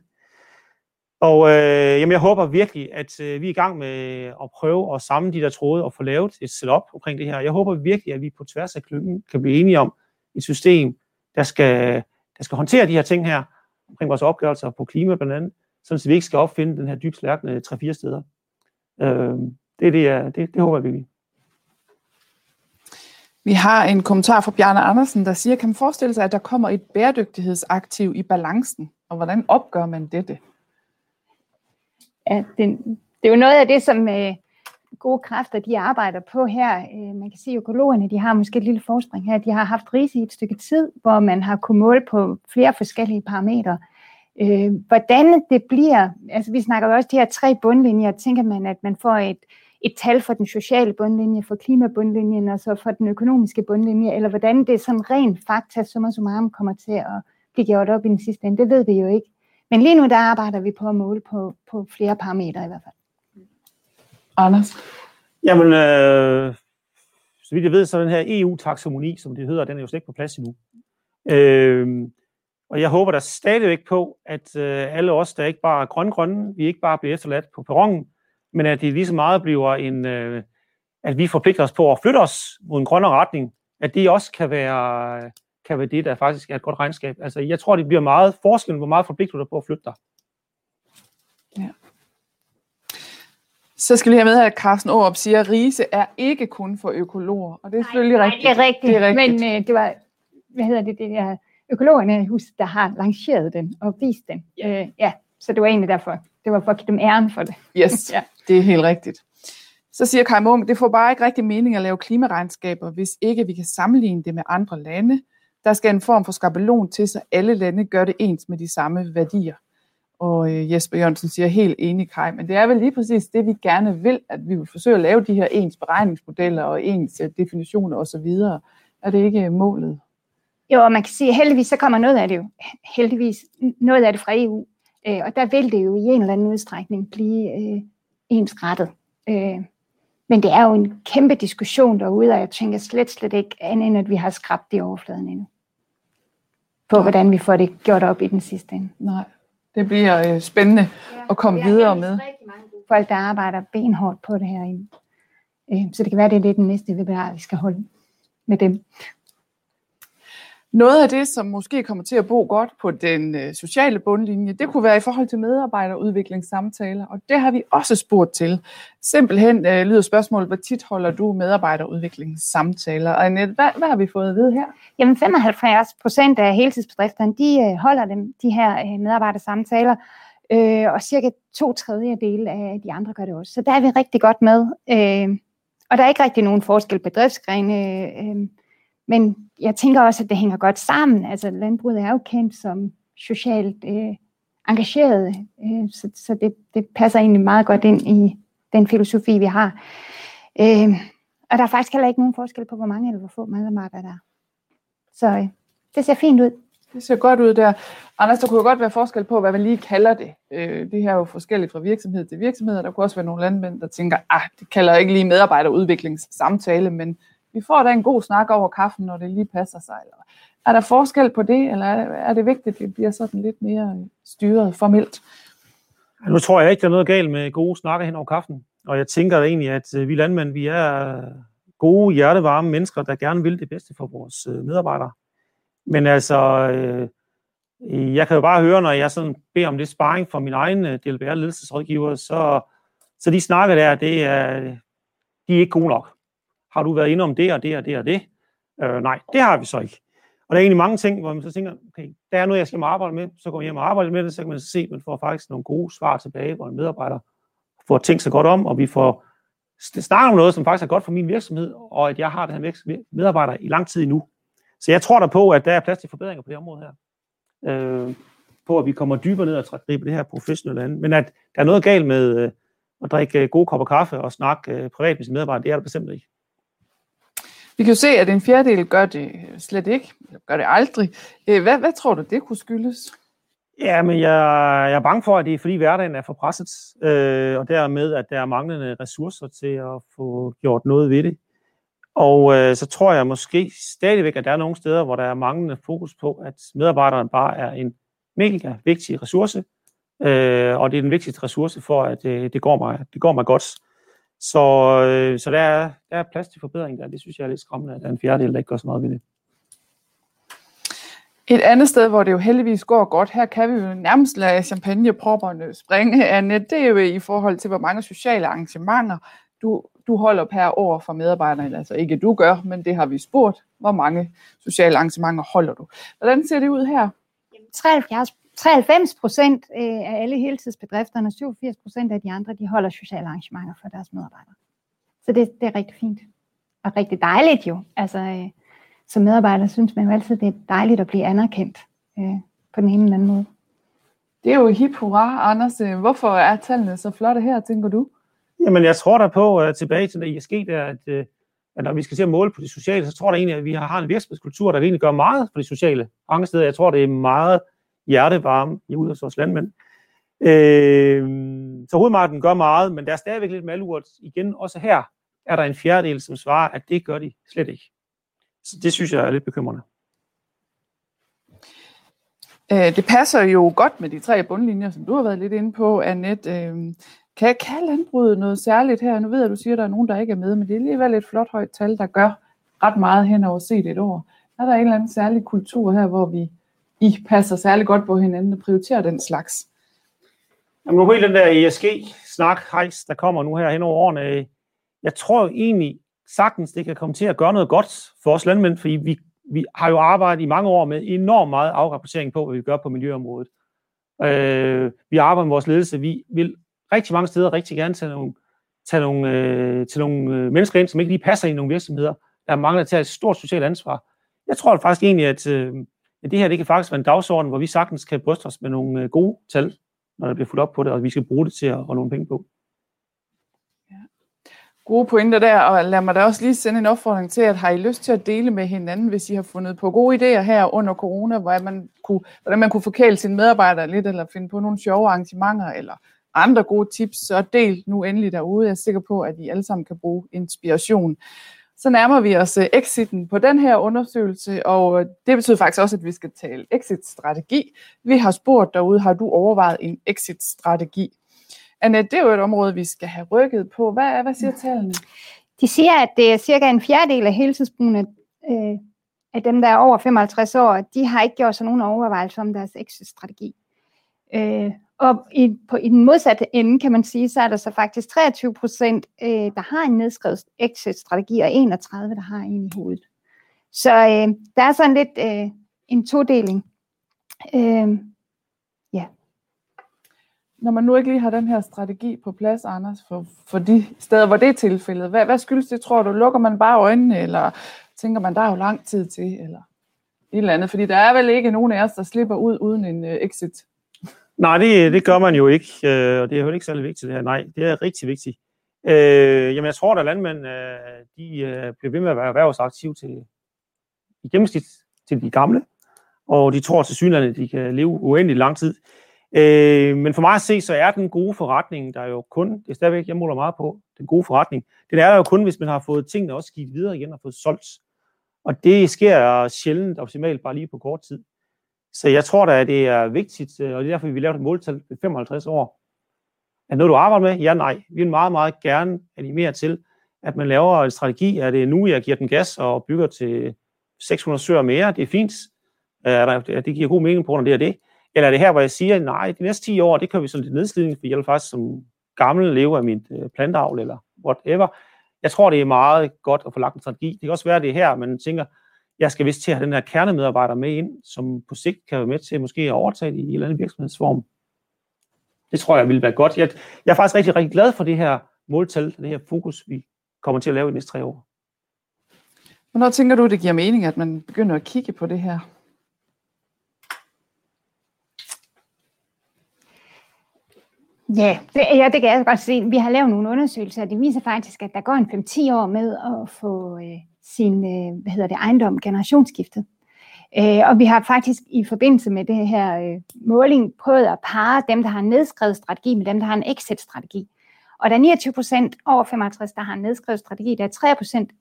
S1: Og øh, jamen, jeg håber virkelig, at øh, vi er i gang med at prøve at samle de der tråde og få lavet et setup omkring det her. Jeg håber virkelig, at vi på tværs af klyngen kan blive enige om et system, der skal, der skal håndtere de her ting her, omkring vores opgørelser på klima blandt andet, så vi ikke skal opfinde den her dybt slærkende 3-4 steder. Øh, det, er det, jeg, det, det håber jeg virkelig.
S2: Vi har en kommentar fra Bjarne Andersen, der siger, kan man forestille sig, at der kommer et bæredygtighedsaktiv i balancen, og hvordan opgør man dette?
S3: Ja, det, det er jo noget af det, som øh, gode kræfter de arbejder på her. Øh, man kan sige, at økologerne de har måske et lille forspring her. De har haft rise i et stykke tid, hvor man har kunnet måle på flere forskellige parametre. Øh, hvordan det bliver, altså vi snakker jo også de her tre bundlinjer, tænker man, at man får et, et tal for den sociale bundlinje, for klimabundlinjen og så for den økonomiske bundlinje, eller hvordan det sådan rent fakta, summa summarum, kommer til at blive gjort op i den sidste ende, det ved vi jo ikke. Men lige nu der arbejder vi på at måle på, på flere parametre i hvert fald.
S2: Anders?
S1: Jamen, øh, så vidt jeg ved, så den her EU-taxomoni, som det hedder, den er jo slet ikke på plads endnu. Øh, og jeg håber der stadigvæk på, at øh, alle os, der ikke bare er grøn-grønne, vi ikke bare bliver efterladt på perronen, men at det lige så meget bliver en, øh, at vi forpligter os på at flytte os mod en grønnere retning, at det også kan være, kan være det, der faktisk er et godt regnskab. Altså, jeg tror, det bliver meget forskellen, hvor meget forpligter du på at flytte dig.
S2: Ja. Så skal vi have med, at Carsten Aarup siger, at rise er ikke kun for økologer. Og det er selvfølgelig
S3: nej,
S2: rigtigt.
S3: Nej, det er rigtigt. Det er rigtigt. Men øh, det var, hvad hedder det, det der økologerne i huset, der har lanceret den og vist den. Ja. Øh, ja, så det var egentlig derfor. Det var for at give dem æren for det.
S2: Yes, (laughs) ja. det er helt rigtigt. Så siger Kai Munk, det får bare ikke rigtig mening at lave klimaregnskaber, hvis ikke vi kan sammenligne det med andre lande. Der skal en form for skabelon til, så alle lande gør det ens med de samme værdier. Og øh, Jesper Jørgensen siger helt enig, Kai, men det er vel lige præcis det, vi gerne vil, at vi vil forsøge at lave de her ens beregningsmodeller og ens øh, definitioner osv. Er det ikke øh, målet?
S3: Jo, og man kan sige, at heldigvis så kommer noget af det jo, heldigvis noget af det fra EU, øh, og der vil det jo i en eller anden udstrækning blive øh, ensrettet. Øh, men det er jo en kæmpe diskussion derude, og jeg tænker slet, slet ikke andet end, at vi har skrabt det i overfladen endnu. På ja. hvordan vi får det gjort op i den sidste ende.
S2: Nej, det bliver øh, spændende ja, at komme videre med.
S3: rigtig mange folk, der arbejder benhårdt på det her. Øh, så det kan være, det er lidt den næste webinar, vi skal holde med dem.
S2: Noget af det, som måske kommer til at bo godt på den øh, sociale bundlinje, det kunne være i forhold til medarbejderudviklingssamtaler, og det har vi også spurgt til. Simpelthen øh, lyder spørgsmålet, hvor tit holder du medarbejderudviklingssamtaler? Og Annette, hvad, hvad har vi fået at vide her?
S3: Jamen 75 procent af heltidsbedrifterne, de øh, holder dem, de her øh, medarbejdersamtaler, øh, og cirka to tredjedele af de andre gør det også. Så der er vi rigtig godt med. Øh, og der er ikke rigtig nogen forskel på bedriftsgrene. Øh, men jeg tænker også, at det hænger godt sammen. Altså landbruget er jo kendt som socialt øh, engageret, øh, så, så det, det passer egentlig meget godt ind i den filosofi, vi har. Øh, og der er faktisk heller ikke nogen forskel på, hvor mange eller hvor få medarbejdere der er. Så øh, det ser fint ud.
S2: Det ser godt ud der. Anders, der kunne jo godt være forskel på, hvad man lige kalder det. Øh, det her er jo forskelligt fra virksomhed til virksomhed. Der kunne også være nogle landmænd, der tænker, ah, det kalder ikke lige medarbejderudviklingssamtale, men vi får da en god snak over kaffen, når det lige passer sig. Eller er der forskel på det, eller er det vigtigt, at det bliver sådan lidt mere styret formelt?
S1: Nu tror jeg ikke, der er noget galt med gode snakker hen over kaffen. Og jeg tænker egentlig, at øh, vi landmænd, vi er gode, hjertevarme mennesker, der gerne vil det bedste for vores øh, medarbejdere. Men altså, øh, jeg kan jo bare høre, når jeg sådan beder om lidt sparring fra min egen øh, DLBR-ledelsesrådgiver, så, så de snakker der, det er, de er ikke gode nok. Har du været inde om det og det og det og det? Øh, nej, det har vi så ikke. Og der er egentlig mange ting, hvor man så tænker, okay, der er noget, jeg skal arbejde med, så går jeg hjem og arbejder med det, så kan man se, at man får faktisk nogle gode svar tilbage, hvor en medarbejder får tænkt sig godt om, og vi får snakket om noget, som faktisk er godt for min virksomhed, og at jeg har det her medarbejder i lang tid endnu. Så jeg tror der på, at der er plads til forbedringer på det område her. Øh, på at vi kommer dybere ned og gribe det her professionelle andet. Men at der er noget galt med øh, at drikke øh, gode kopper kaffe og snakke øh, privat med sine medarbejdere, det er der bestemt ikke.
S2: Vi kan jo se, at en fjerdedel gør det slet ikke, gør det aldrig. Øh, hvad, hvad tror du, det kunne skyldes?
S1: Ja, men jeg, jeg er bange for, at det er fordi hverdagen er for presset, øh, og dermed, at der er manglende ressourcer til at få gjort noget ved det. Og øh, så tror jeg måske stadigvæk, at der er nogle steder, hvor der er manglende fokus på, at medarbejderen bare er en mega vigtig ressource, øh, og det er den vigtigste ressource for, at øh, det, går mig, det går mig godt. Så, øh, så der, er, der er plads til forbedring der. Det synes jeg er lidt skræmmende, at der er en fjerdedel, der ikke gør så meget ved det.
S2: Et andet sted, hvor det jo heldigvis går godt, her kan vi jo nærmest lade champagnepropperne springe, Annette, det er jo i forhold til, hvor mange sociale arrangementer du, du holder per år for medarbejderne. Altså ikke du gør, men det har vi spurgt. Hvor mange sociale arrangementer holder du? Hvordan ser det ud her?
S3: 73 93 procent øh, af alle heltidsbedrifterne, 87 procent af de andre, de holder sociale arrangementer for deres medarbejdere. Så det, det er rigtig fint. Og rigtig dejligt jo. Altså, øh, som medarbejder synes man jo altid, det er dejligt at blive anerkendt øh, på den ene eller anden måde.
S2: Det er jo hip hurra, Anders. Hvorfor er tallene så flotte her, tænker du?
S1: Jamen, jeg tror der på, uh, tilbage til det ISG, der, at, uh, at når vi skal se at måle på det sociale, så tror jeg egentlig, at vi har en virksomhedskultur, der egentlig gør meget for det sociale. Mange steder, jeg tror, det er meget hjertevarme i ud hos vores landmænd. Øh, så hovedmarken gør meget, men der er stadigvæk lidt malurt. Igen, også her er der en fjerdedel, som svarer, at det gør de slet ikke. Så det synes jeg er lidt bekymrende.
S2: Øh, det passer jo godt med de tre bundlinjer, som du har været lidt inde på, Annette. Øh, kan, kan landbruget noget særligt her? Nu ved jeg, at du siger, at der er nogen, der ikke er med, men det er alligevel et flot højt tal, der gør ret meget hen over set et år. Er der en eller anden særlig kultur her, hvor vi i passer særlig godt på hinanden og prioriterer den slags?
S1: Jamen nu hele den der ESG-snak, hejs, der kommer nu her hen over årene, jeg tror egentlig sagtens, det kan komme til at gøre noget godt for os landmænd, fordi vi, vi har jo arbejdet i mange år med enormt meget afrapportering på, hvad vi gør på miljøområdet. Øh, vi arbejder med vores ledelse, vi vil rigtig mange steder rigtig gerne tage nogle, tage nogle, øh, til nogle øh, mennesker ind, som ikke lige passer i nogle virksomheder, der mangler til at tage et stort socialt ansvar. Jeg tror faktisk egentlig, at, øh, at det her det kan faktisk være en dagsorden, hvor vi sagtens kan bryste os med nogle øh, gode tal, når der bliver fuldt op på det, og vi skal bruge det til at holde nogle penge på.
S2: Gode pointer der, og lad mig da også lige sende en opfordring til, at har I lyst til at dele med hinanden, hvis I har fundet på gode idéer her under corona, hvordan man kunne, hvordan man kunne forkæle sine medarbejdere lidt, eller finde på nogle sjove arrangementer, eller andre gode tips, så del nu endelig derude. Jeg er sikker på, at I alle sammen kan bruge inspiration. Så nærmer vi os øh, exiten på den her undersøgelse, og øh, det betyder faktisk også, at vi skal tale exit-strategi. Vi har spurgt derude, har du overvejet en exit-strategi? Annette, det er jo et område, vi skal have rykket på. Hvad, er, hvad siger tallene?
S3: De siger, at det er cirka en fjerdedel af heltidsbrugende øh, af dem, der er over 55 år, de har ikke gjort sig nogen overvejelser om deres exit-strategi. Øh, og i, på, i den modsatte ende, kan man sige, så er der så faktisk 23 procent, øh, der har en nedskrevet exit-strategi, og 31, der har en i hovedet. Så øh, der er sådan lidt øh, en todeling. Øh, ja.
S2: Når man nu ikke lige har den her strategi på plads, Anders, for, for de steder, hvor det er tilfældet, hvad, hvad skyldes det, tror du? Lukker man bare øjnene, eller tænker man, der er jo lang tid til, eller et eller andet? Fordi der er vel ikke nogen af os, der slipper ud uden en øh, exit
S1: Nej, det, det gør man jo ikke, øh, og det er jo ikke særlig vigtigt det her. Nej, det er rigtig vigtigt. Øh, jamen, jeg tror, at landmænd øh, de, øh, bliver ved med at være erhvervsaktive til, i gennemsnit til de gamle, og de tror til synligheden, at de kan leve uendelig lang tid. Øh, men for mig at se, så er den gode forretning, der er jo kun, det er stadigvæk, jeg måler meget på, den gode forretning, den er der jo kun, hvis man har fået tingene også givet videre igen og fået solgt. Og det sker sjældent optimalt bare lige på kort tid. Så jeg tror da, at det er vigtigt, øh, og det er derfor, vi laver et måltal på 55 år. Er noget, du arbejder med? Ja, nej. Vi vil meget, meget gerne animere til, at man laver en strategi. Er det nu, jeg giver den gas og bygger til 600 søer mere? Det er fint. Øh, er der, det giver god mening på når det er det. Eller er det her, hvor jeg siger, nej, de næste 10 år, det kan vi sådan lidt nedslidning, for jeg vil faktisk som gammel leve af mit øh, plantavl eller whatever. Jeg tror, det er meget godt at få lagt en strategi. Det kan også være, at det er her, man tænker, jeg skal vist til at have den her kernemedarbejder med ind, som på sigt kan være med til måske at overtage det i en eller anden virksomhedsform. Det tror jeg vil være godt. Jeg, jeg er faktisk rigtig, rigtig glad for det her måltal, det her fokus, vi kommer til at lave i de næste tre år.
S2: Hvornår tænker du, det giver mening, at man begynder at kigge på det her?
S3: Ja, det, ja, det kan jeg godt se. Vi har lavet nogle undersøgelser, og det viser faktisk, at der går en 5-10 år med at få øh, sin øh, hvad hedder det, ejendom generationsskiftet. Øh, og vi har faktisk i forbindelse med det her øh, måling prøvet at parre dem, der har en nedskrevet strategi, med dem, der har en exit-strategi. Og der er 29 procent over 55, der har en nedskrevet strategi. Der er 3 procent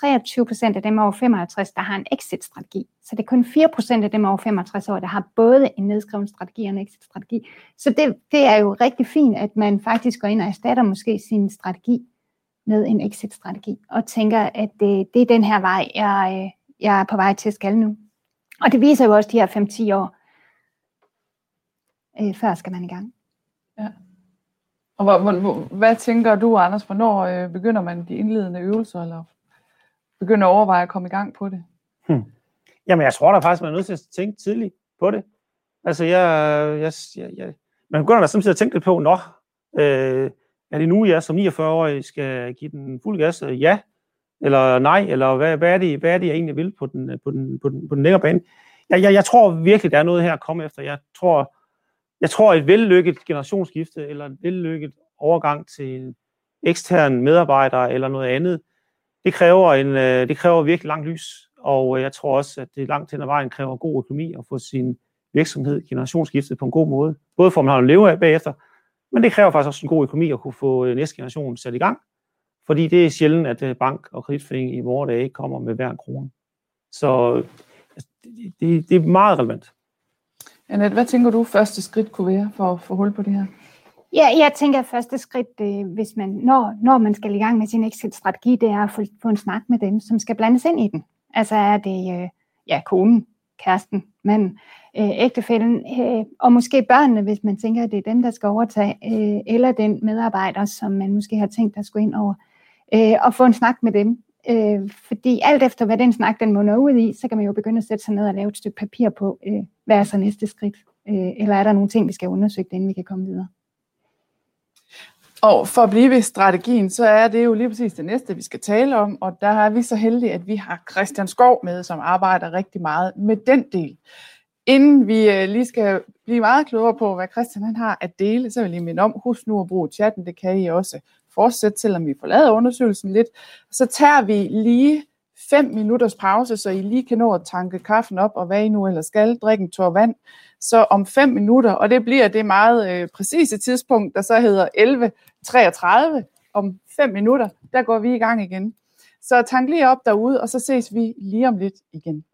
S3: 23 procent af dem over 55, der har en exit-strategi. Så det er kun 4 procent af dem over 65 år, der har både en nedskreven strategi og en exit-strategi. Så det, det er jo rigtig fint, at man faktisk går ind og erstatter måske sin strategi med en exit-strategi, og tænker, at det, det er den her vej, jeg, jeg er på vej til at skal nu. Og det viser jo også de her 5-10 år, øh, før skal man i gang.
S2: Ja. Og hvor, hvor, hvad tænker du, Anders, hvornår øh, begynder man de indledende øvelser, eller begynder at overveje at komme i gang på det?
S1: Hmm. Jamen, jeg tror da faktisk, man er nødt til at tænke tidligt på det. Altså, jeg, jeg, jeg, jeg man begynder da samtidig at tænke lidt på, nå, øh, er det nu, jeg som 49-årig skal give den fuld gas? Øh, ja, eller nej, eller hvad, hvad, er, det, hvad er det, jeg egentlig vil på den, øh, på den, på den, på den længere bane? Jeg, jeg, jeg tror virkelig, der er noget her at komme efter. Jeg tror, jeg tror et vellykket generationsskifte, eller en vellykket overgang til en ekstern medarbejder, eller noget andet, det kræver, en, øh, det kræver virkelig langt lys, og jeg tror også, at det langt hen ad vejen kræver god økonomi at få sin virksomhed generationsskiftet på en god måde. Både for, at man har at leve af bagefter, men det kræver faktisk også en god økonomi at kunne få øh, næste generation sat i gang, fordi det er sjældent, at øh, bank og kreditforening i vores dage kommer med hver en krone. Så altså, det, det, er meget relevant.
S2: Annette, hvad tænker du første skridt kunne være for at få hul på det her?
S3: Ja, jeg tænker, at første skridt, øh, hvis man, når, når man skal i gang med sin exit-strategi, det er at få, få en snak med dem, som skal blandes ind i den. Altså er det ja, konen, kæresten, manden, øh, ægtefælden, øh, og måske børnene, hvis man tænker, at det er dem, der skal overtage, øh, eller den medarbejder, som man måske har tænkt der skulle ind over, øh, og få en snak med dem. Øh, fordi alt efter, hvad den snak den munder ud i, så kan man jo begynde at sætte sig ned og lave et stykke papir på, øh, hvad er så næste skridt, øh, eller er der nogle ting, vi skal undersøge, inden vi kan komme videre.
S2: Og for at blive ved strategien, så er det jo lige præcis det næste, vi skal tale om, og der er vi så heldige, at vi har Christian Skov med, som arbejder rigtig meget med den del. Inden vi øh, lige skal blive meget klogere på, hvad Christian han har at dele, så vil jeg lige minde om, husk nu at bruge chatten, det kan I også fortsætte, selvom vi forlader undersøgelsen lidt. Så tager vi lige 5 minutters pause, så I lige kan nå at tanke kaffen op, og hvad I nu ellers skal, drikke en tår vand. Så om 5 minutter, og det bliver det meget øh, præcise tidspunkt, der så hedder 11.33, om 5 minutter, der går vi i gang igen. Så tank lige op derude, og så ses vi lige om lidt igen.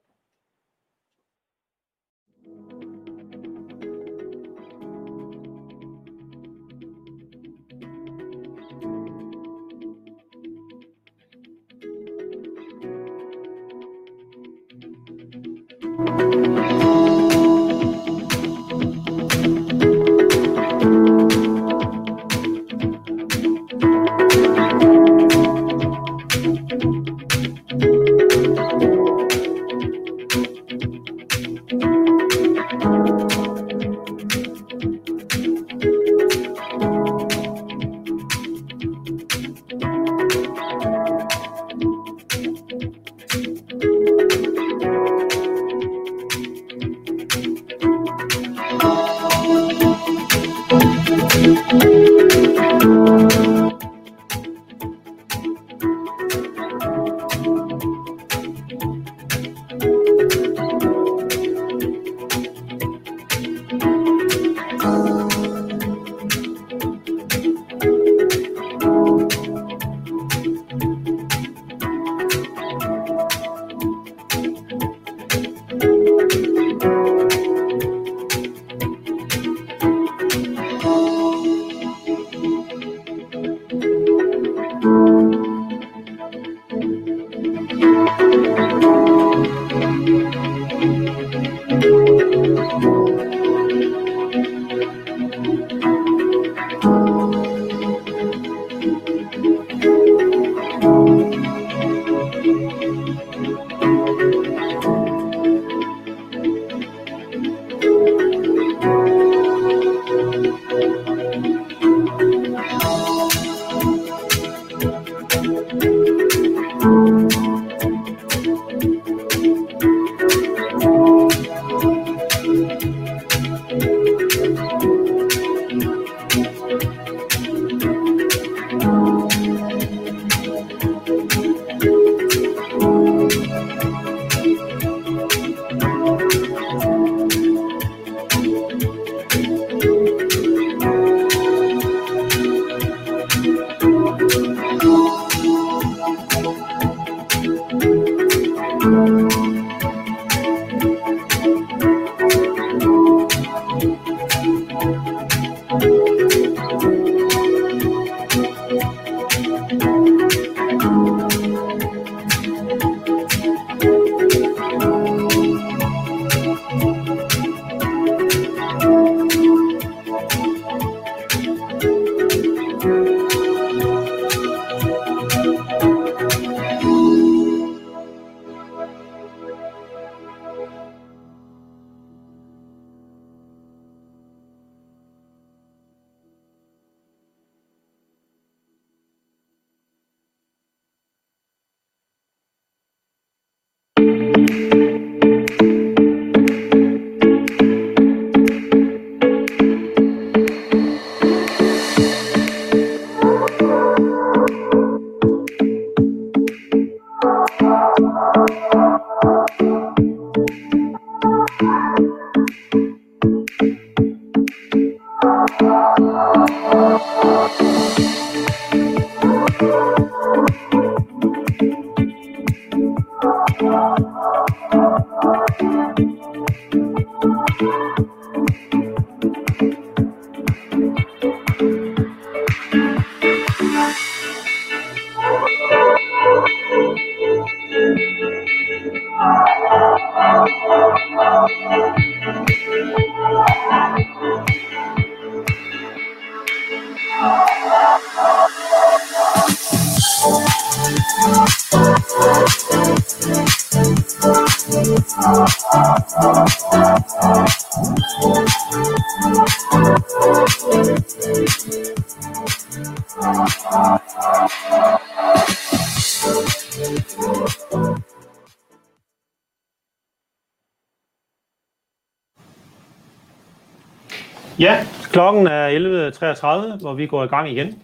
S1: 33, hvor vi går i gang igen.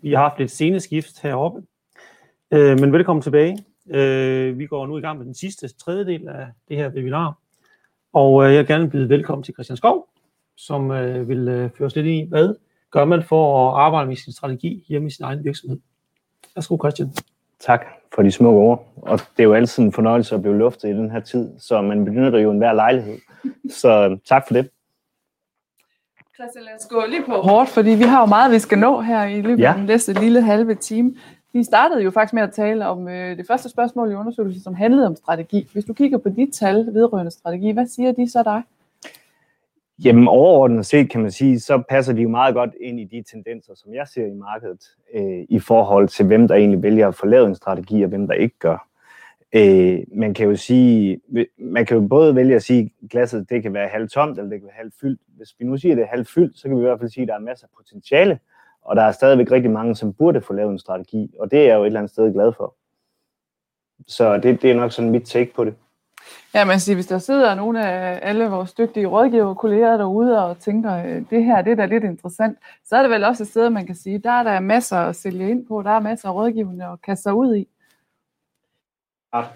S1: Vi har haft lidt sceneskift heroppe, øh, men velkommen tilbage. Øh, vi går nu i gang med den sidste tredjedel af det her webinar, og øh, jeg vil gerne byde velkommen til Christian Skov, som øh, vil øh, føre os lidt i, hvad gør man for at arbejde med sin strategi hjemme i sin egen virksomhed. Værsgo Christian.
S4: Tak for de smukke ord. Og det er jo altid en fornøjelse at blive luftet i den her tid, så man benytter jo enhver lejlighed. Så øh, tak for det.
S2: Christian, lad os gå lige på hårdt, fordi vi har jo meget, vi skal nå her i løbet
S4: Ja.
S2: af den næste lille halve time. Vi startede jo faktisk med at tale om øh, det første spørgsmål i undersøgelsen, som handlede om strategi. Hvis du kigger på de tal vedrørende strategi, hvad siger de så dig?
S4: Jamen overordnet set kan man sige, så passer de jo meget godt ind i de tendenser, som jeg ser i markedet, øh, i forhold til hvem der egentlig vælger at få lavet en strategi, og hvem der ikke gør. Øh, man kan jo sige, man kan jo både vælge at sige, at glasset det kan være halvtomt, eller det kan være halvfyldt. Hvis vi nu siger, at det er halvfyldt, så kan vi i hvert fald sige, at der er masser af potentiale, og der er stadigvæk rigtig mange, som burde få lavet en strategi, og det er jeg jo et eller andet sted glad for. Så det, det er nok sådan mit take på det.
S2: Ja, man siger, hvis der sidder nogle af alle vores dygtige rådgiver kolleger derude og tænker, øh, det her det er da lidt interessant, så er det vel også et sted, man kan sige, der er der masser at sælge ind på, der er masser af rådgivende at kaste sig ud i.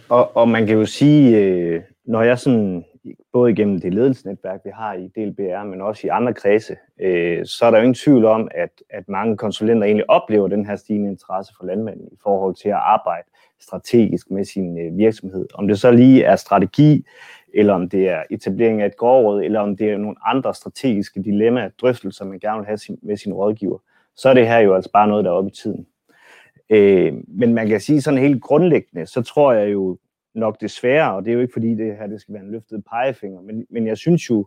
S4: Og, og man kan jo sige, øh, når jeg sådan, både igennem det ledelsesnetværk, vi har i DLBR, men også i andre kredse, øh, så er der jo ingen tvivl om, at, at mange konsulenter egentlig oplever den her stigende interesse for landmanden i forhold til at arbejde strategisk med sin øh, virksomhed. Om det så lige er strategi, eller om det er etablering af et gårdråd, eller om det er nogle andre strategiske dilemmaer, drøftelser, man gerne vil have sin, med sin rådgiver, så er det her jo altså bare noget, der er oppe i tiden. Øh, men man kan sige sådan helt grundlæggende, så tror jeg jo nok desværre, og det er jo ikke fordi det her det skal være en løftet pegefinger, men, men jeg synes jo,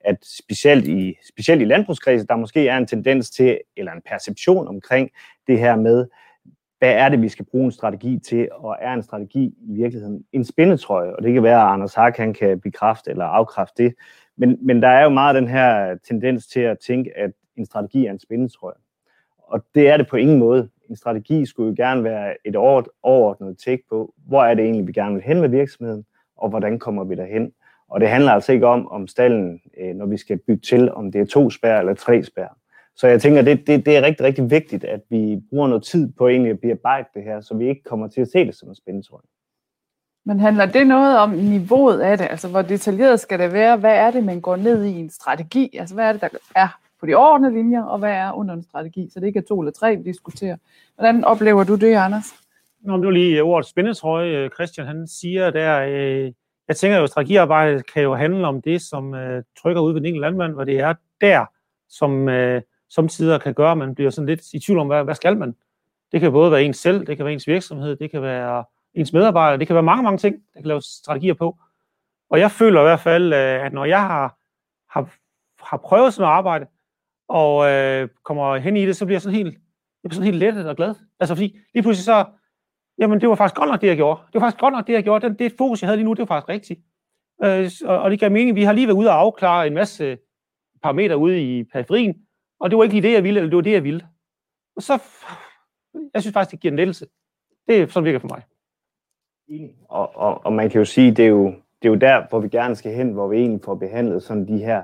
S4: at specielt i, specielt i landbrugskredse, der måske er en tendens til, eller en perception omkring det her med, hvad er det, vi skal bruge en strategi til, og er en strategi i virkeligheden en spændetrøje? Og det kan være, at Anders Hark han kan bekræfte eller afkræfte det. Men, men der er jo meget den her tendens til at tænke, at en strategi er en spændetrøje. Og det er det på ingen måde. En strategi skulle jo gerne være et overordnet take på, hvor er det egentlig, vi gerne vil hen med virksomheden, og hvordan kommer vi derhen. Og det handler altså ikke om, om stallen, øh, når vi skal bygge til, om det er to spær eller tre spær. Så jeg tænker, det, det, det er rigtig, rigtig vigtigt, at vi bruger noget tid på egentlig at bearbejde det her, så vi ikke kommer til at se det som en spændetrøje.
S2: Men handler det noget om niveauet af det? Altså, hvor detaljeret skal det være? Hvad er det, man går ned i en strategi? Altså, hvad er det, der er på de overordnede linjer, og hvad er under en strategi? Så det ikke er to eller tre, vi diskuterer. Hvordan oplever du det, Anders?
S1: Nå, du det var lige øh, ordet spændetrøje, øh, Christian han siger der. Øh, jeg tænker jo, at strategiarbejde kan jo handle om det, som øh, trykker ud ved den enkelte landmand, hvor det er der, som øh, samtidig kan gøre, at man bliver sådan lidt i tvivl om, hvad, hvad skal man? Det kan både være ens selv, det kan være ens virksomhed, det kan være ens medarbejdere, det kan være mange, mange ting, der kan laves strategier på. Og jeg føler i hvert fald, øh, at når jeg har, har, har prøvet sådan noget arbejde, og øh, kommer hen i det, så bliver jeg sådan helt, jeg bliver sådan helt lettet og glad. Altså fordi lige pludselig så, jamen det var faktisk godt nok det, jeg gjorde. Det var faktisk godt nok det, jeg gjorde. Den, det fokus, jeg havde lige nu, det var faktisk rigtigt. Øh, og, og det gav mening. Vi har lige været ude og afklare en masse parametre ude i periferien, og det var ikke lige det, jeg ville, eller det var det, jeg ville. Og så, jeg synes faktisk, det giver en lettelse. Det er sådan virker for mig.
S4: Og, og, og man kan jo sige, det er jo, det er jo der, hvor vi gerne skal hen, hvor vi egentlig får behandlet sådan de her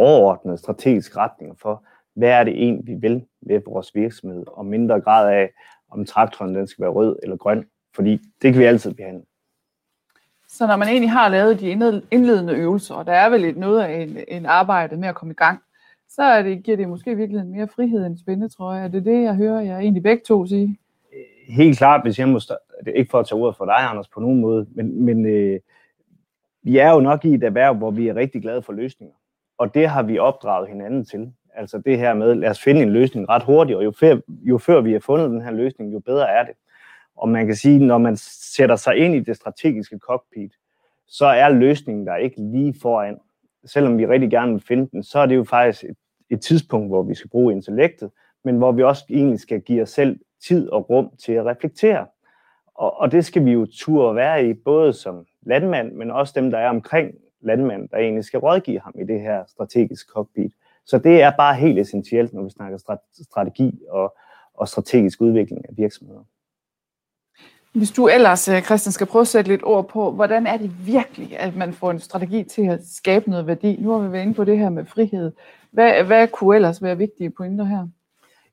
S4: overordnede strategiske retninger for, hvad er det egentlig, vi vil med vores virksomhed, og mindre grad af, om traktoren den skal være rød eller grøn, fordi det kan vi altid behandle.
S2: Så når man egentlig har lavet de indledende øvelser, og der er vel et noget af en, en arbejde med at komme i gang, så er det, giver det måske i virkeligheden mere frihed end spændetrøje. Er det det, jeg hører jeg egentlig begge to sige?
S4: Helt klart, hvis jeg må det er ikke for at tage ordet for dig, Anders, på nogen måde, men, men øh, vi er jo nok i et erhverv, hvor vi er rigtig glade for løsninger. Og det har vi opdraget hinanden til. Altså det her med, lad os finde en løsning ret hurtigt, og jo før, jo før vi har fundet den her løsning, jo bedre er det. Og man kan sige, når man sætter sig ind i det strategiske cockpit, så er løsningen der ikke lige foran. Selvom vi rigtig gerne vil finde den, så er det jo faktisk et, et tidspunkt, hvor vi skal bruge intellektet, men hvor vi også egentlig skal give os selv tid og rum til at reflektere. Og, og det skal vi jo turde være i, både som landmand, men også dem, der er omkring landmand, der egentlig skal rådgive ham i det her strategiske cockpit. Så det er bare helt essentielt, når vi snakker strategi og, og strategisk udvikling af virksomheder.
S2: Hvis du ellers, øh, Christian, skal prøve at sætte lidt ord på, hvordan er det virkelig, at man får en strategi til at skabe noget værdi? Nu har vi været inde på det her med frihed. Hvad, hvad kunne ellers være vigtige pointer her?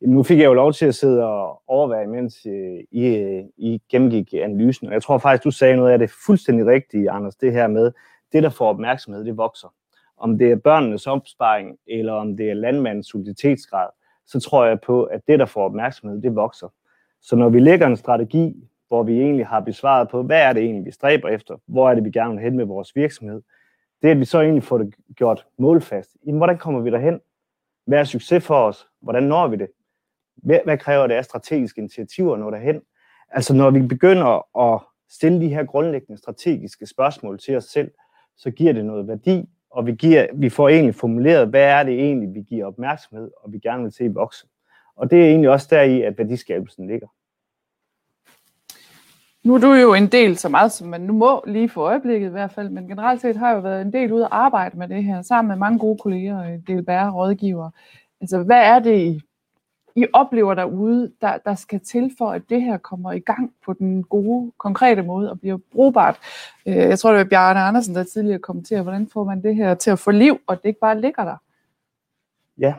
S4: Nu fik jeg jo lov til at sidde og overveje, mens øh, I, øh, I gennemgik analysen. Og jeg tror faktisk, du sagde noget af det fuldstændig rigtige, Anders, det her med, det der får opmærksomhed, det vokser. Om det er børnenes opsparing, eller om det er landmandens soliditetsgrad, så tror jeg på, at det, der får opmærksomhed, det vokser. Så når vi lægger en strategi, hvor vi egentlig har besvaret på, hvad er det egentlig, vi stræber efter, hvor er det, vi gerne vil hen med vores virksomhed, det er, at vi så egentlig får det gjort målfast. Jamen, hvordan kommer vi derhen? Hvad er succes for os? Hvordan når vi det? Hvad, hvad kræver det af strategiske initiativer når derhen? Altså, når vi begynder at stille de her grundlæggende strategiske spørgsmål til os selv, så giver det noget værdi, og vi, giver, vi får egentlig formuleret, hvad er det egentlig, vi giver opmærksomhed, og vi gerne vil se vokse. Og det er egentlig også deri, at værdiskabelsen ligger.
S2: Nu er du jo en del, så meget som man nu må, lige for øjeblikket i hvert fald, men generelt set har jeg jo været en del ude at arbejde med det her, sammen med mange gode kolleger, en del bære rådgiver. Altså, hvad er det, i, oplever derude, der, der skal til for, at det her kommer i gang på den gode, konkrete måde og bliver brugbart? Øh, jeg tror, det var Bjarne Andersen, der tidligere kommenterede, hvordan får man det her til at få liv, og det ikke bare ligger der?
S4: Ja,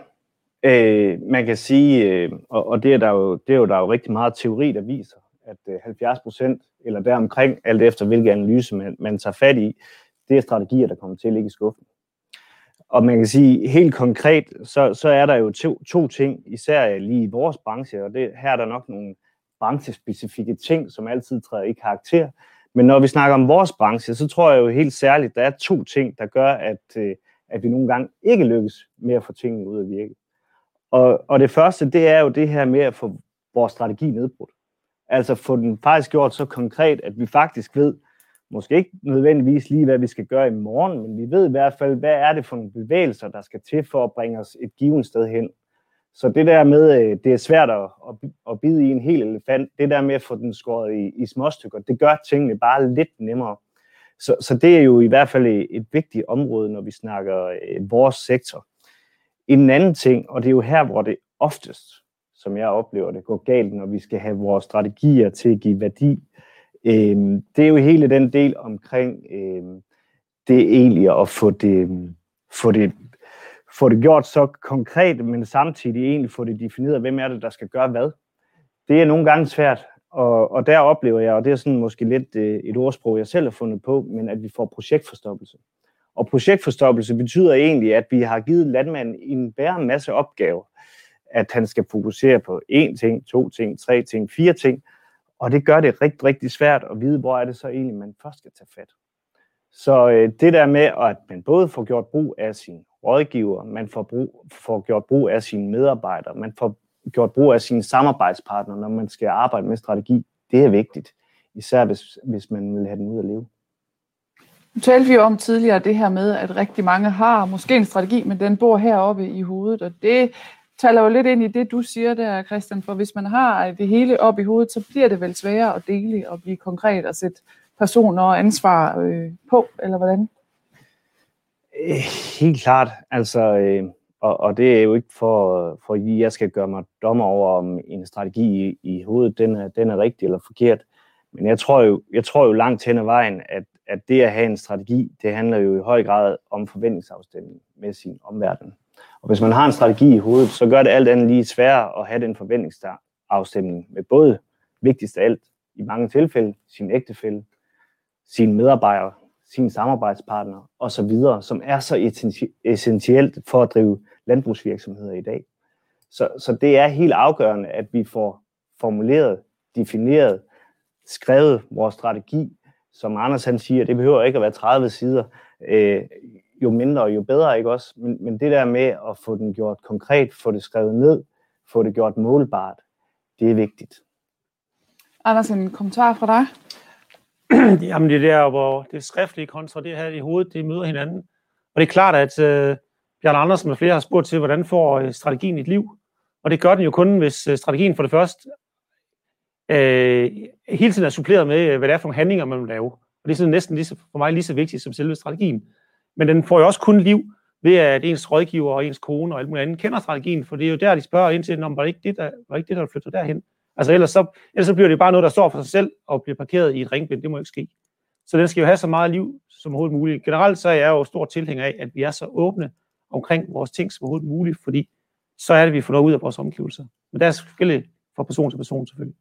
S4: øh, man kan sige, øh, og, og det, er der jo, det er jo der er jo rigtig meget teori, der viser, at øh, 70 procent, eller deromkring, alt efter hvilke analyse man, man tager fat i, det er strategier, der kommer til at ligge i skuffen. Og man kan sige, helt konkret, så, så er der jo to, to ting, især lige i vores branche, og det, her er der nok nogle branchespecifikke ting, som altid træder i karakter. Men når vi snakker om vores branche, så tror jeg jo helt særligt, der er to ting, der gør, at, øh, at vi nogle gange ikke lykkes med at få tingene ud at virke. Og, og det første, det er jo det her med at få vores strategi nedbrudt. Altså få den faktisk gjort så konkret, at vi faktisk ved, måske ikke nødvendigvis lige, hvad vi skal gøre i morgen, men vi ved i hvert fald, hvad er det for nogle bevægelser, der skal til for at bringe os et givet sted hen. Så det der med, øh, det er svært at, at bide i en hel elefant, det der med at få den skåret i, i små stykker, det gør tingene bare lidt nemmere. Så, så det er jo i hvert fald et, et vigtigt område, når vi snakker øh, vores sektor. En anden ting, og det er jo her, hvor det oftest som jeg oplever det, går galt, når vi skal have vores strategier til at give værdi. Øh, det er jo hele den del omkring øh, det egentlig at få det, øhm, få det, få det gjort så konkret, men samtidig egentlig få det defineret, hvem er det, der skal gøre hvad. Det er nogle gange svært, og, og der oplever jeg, og det er sådan måske lidt øh, et ordsprog, jeg selv har fundet på, men at vi får projektforstoppelse. Og projektforstoppelse betyder egentlig, at vi har givet landmanden en bære masse opgaver, at han skal fokusere på én ting, to ting, tre ting, fire ting, og det gør det rigtig, rigtig svært at vide, hvor er det så egentlig, man først skal tage fat. Så øh, det der med, at man både får gjort brug af sin rådgiver, man får, brug, får gjort brug af sine medarbejdere, man får gjort brug af sine samarbejdspartnere, når man skal arbejde med strategi, det er vigtigt. Især hvis, hvis man vil have den ud at leve.
S2: Nu talte vi jo om tidligere det her med, at rigtig mange har måske en strategi, men den bor heroppe i hovedet, og det taler jo lidt ind i det, du siger der, Christian, for hvis man har det hele op i hovedet, så bliver det vel sværere at dele og blive konkret og sætte personer og ansvar øh, på, eller hvordan?
S4: Øh, helt klart, altså, øh, og, og det er jo ikke for, for at jeg skal gøre mig dommer over, om en strategi i, i hovedet, den er, den er rigtig eller forkert. Men jeg tror jo, jeg tror jo langt hen ad vejen, at, at det at have en strategi, det handler jo i høj grad om forventningsafstemning med sin omverden. Og hvis man har en strategi i hovedet, så gør det alt andet lige sværere at have den forventningsafstemning med både vigtigst af alt, i mange tilfælde, sin ægtefælle, sine medarbejdere, sine samarbejdspartnere osv., som er så essentielt for at drive landbrugsvirksomheder i dag. Så, så det er helt afgørende, at vi får formuleret, defineret, skrevet vores strategi. Som Anders han siger, det behøver ikke at være 30 sider. Øh, jo mindre, jo bedre, ikke også? Men, men det der med at få den gjort konkret, få det skrevet ned, få det gjort målbart, det er vigtigt.
S2: Anders, en kommentar fra dig? (clears throat)
S1: Jamen det der, hvor det skriftlige kontra det her i hovedet, det møder hinanden. Og det er klart, at øh, Bjørn Andersen og flere har spurgt til, hvordan får øh, strategien et liv? Og det gør den jo kun, hvis øh, strategien for det første øh, hele tiden er suppleret med, øh, hvad det er for nogle handlinger, man vil lave. Og det er sådan næsten lige så, for mig lige så vigtigt som selve strategien. Men den får jo også kun liv ved, at ens rådgiver og ens kone og alt muligt andet kender strategien, for det er jo der, de spørger ind til, om var det ikke det, der, var det ikke det, der flytter derhen? Altså ellers så, ellers så bliver det bare noget, der står for sig selv og bliver parkeret i et ringbind. Det må ikke ske. Så den skal jo have så meget liv som overhovedet muligt. Generelt så er jeg jo stor tilhænger af, at vi er så åbne omkring vores ting som overhovedet muligt, fordi så er det, vi får noget ud af vores omgivelser. Men der er forskelligt fra person til person selvfølgelig.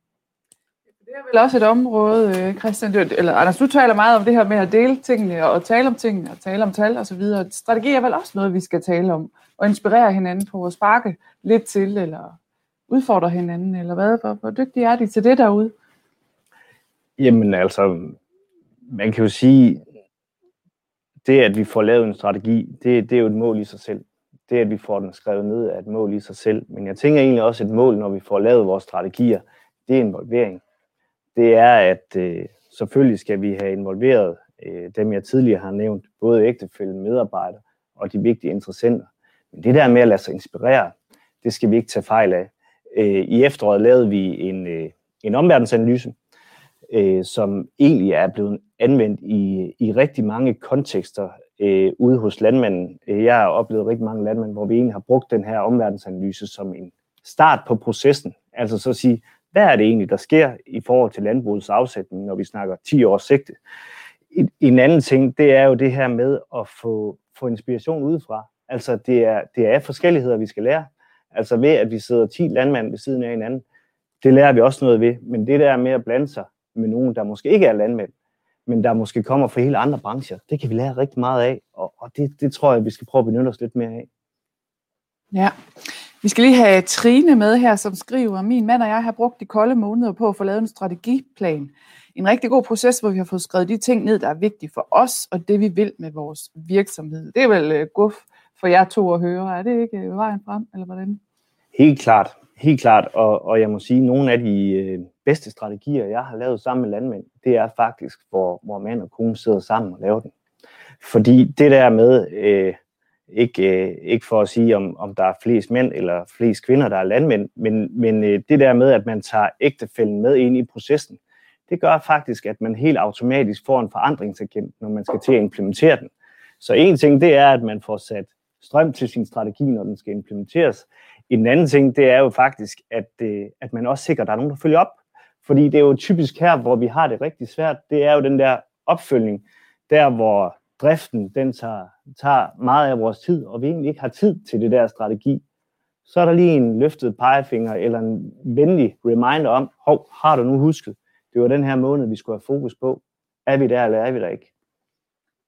S2: Er vel også et område, øh, Christian, eller Anders, du taler meget om det her med at dele tingene og tale om tingene og tale om tal og så videre. Strategi er vel også noget, vi skal tale om og inspirere hinanden på at sparke lidt til, eller udfordre hinanden, eller hvad? Hvor, hvor dygtige er de til det derude?
S4: Jamen altså, man kan jo sige, det at vi får lavet en strategi, det, det er jo et mål i sig selv. Det at vi får den skrevet ned er et mål i sig selv. Men jeg tænker egentlig også et mål, når vi får lavet vores strategier, det er involvering. Det er, at øh, selvfølgelig skal vi have involveret øh, dem, jeg tidligere har nævnt, både ægtefælde, medarbejdere og de vigtige interessenter. Men det der med at lade sig inspirere, det skal vi ikke tage fejl af. Øh, I efteråret lavede vi en, øh, en omverdensanalyse, øh, som egentlig er blevet anvendt i, i rigtig mange kontekster øh, ude hos landmanden. Øh, jeg har oplevet rigtig mange landmænd, hvor vi egentlig har brugt den her omverdensanalyse som en start på processen. Altså så at sige, hvad er det egentlig, der sker i forhold til landbrugets afsætning, når vi snakker 10 års sigte? En anden ting, det er jo det her med at få, få inspiration udefra. Altså det er, det er forskelligheder, vi skal lære. Altså ved, at vi sidder 10 landmænd ved siden af hinanden, det lærer vi også noget ved. Men det der med at blande sig med nogen, der måske ikke er landmænd, men der måske kommer fra helt andre brancher, det kan vi lære rigtig meget af, og, og det, det tror jeg, vi skal prøve at benytte os lidt mere af.
S2: Ja, vi skal lige have Trine med her, som skriver, min mand og jeg har brugt de kolde måneder på at få lavet en strategiplan. En rigtig god proces, hvor vi har fået skrevet de ting ned, der er vigtige for os, og det vi vil med vores virksomhed. Det er vel uh, guf for jer to at høre. Er det ikke uh, vejen frem, eller hvordan?
S4: Helt klart. Helt klart, og, og jeg må sige, at nogle af de øh, bedste strategier, jeg har lavet sammen med landmænd, det er faktisk, hvor, hvor mand og kone sidder sammen og laver den. Fordi det der med, øh, ikke, øh, ikke for at sige, om, om der er flest mænd eller flest kvinder, der er landmænd, men, men øh, det der med, at man tager ægtefælden med ind i processen, det gør faktisk, at man helt automatisk får en forandringsagent, når man skal til at implementere den. Så en ting, det er, at man får sat strøm til sin strategi, når den skal implementeres. En anden ting, det er jo faktisk, at, øh, at man også sikrer, at der er nogen, der følger op. Fordi det er jo typisk her, hvor vi har det rigtig svært, det er jo den der opfølgning, der hvor driften, den tager, tager meget af vores tid, og vi egentlig ikke har tid til det der strategi. Så er der lige en løftet pegefinger, eller en venlig reminder om, hov, har du nu husket, det var den her måned, vi skulle have fokus på. Er vi der, eller er vi der ikke?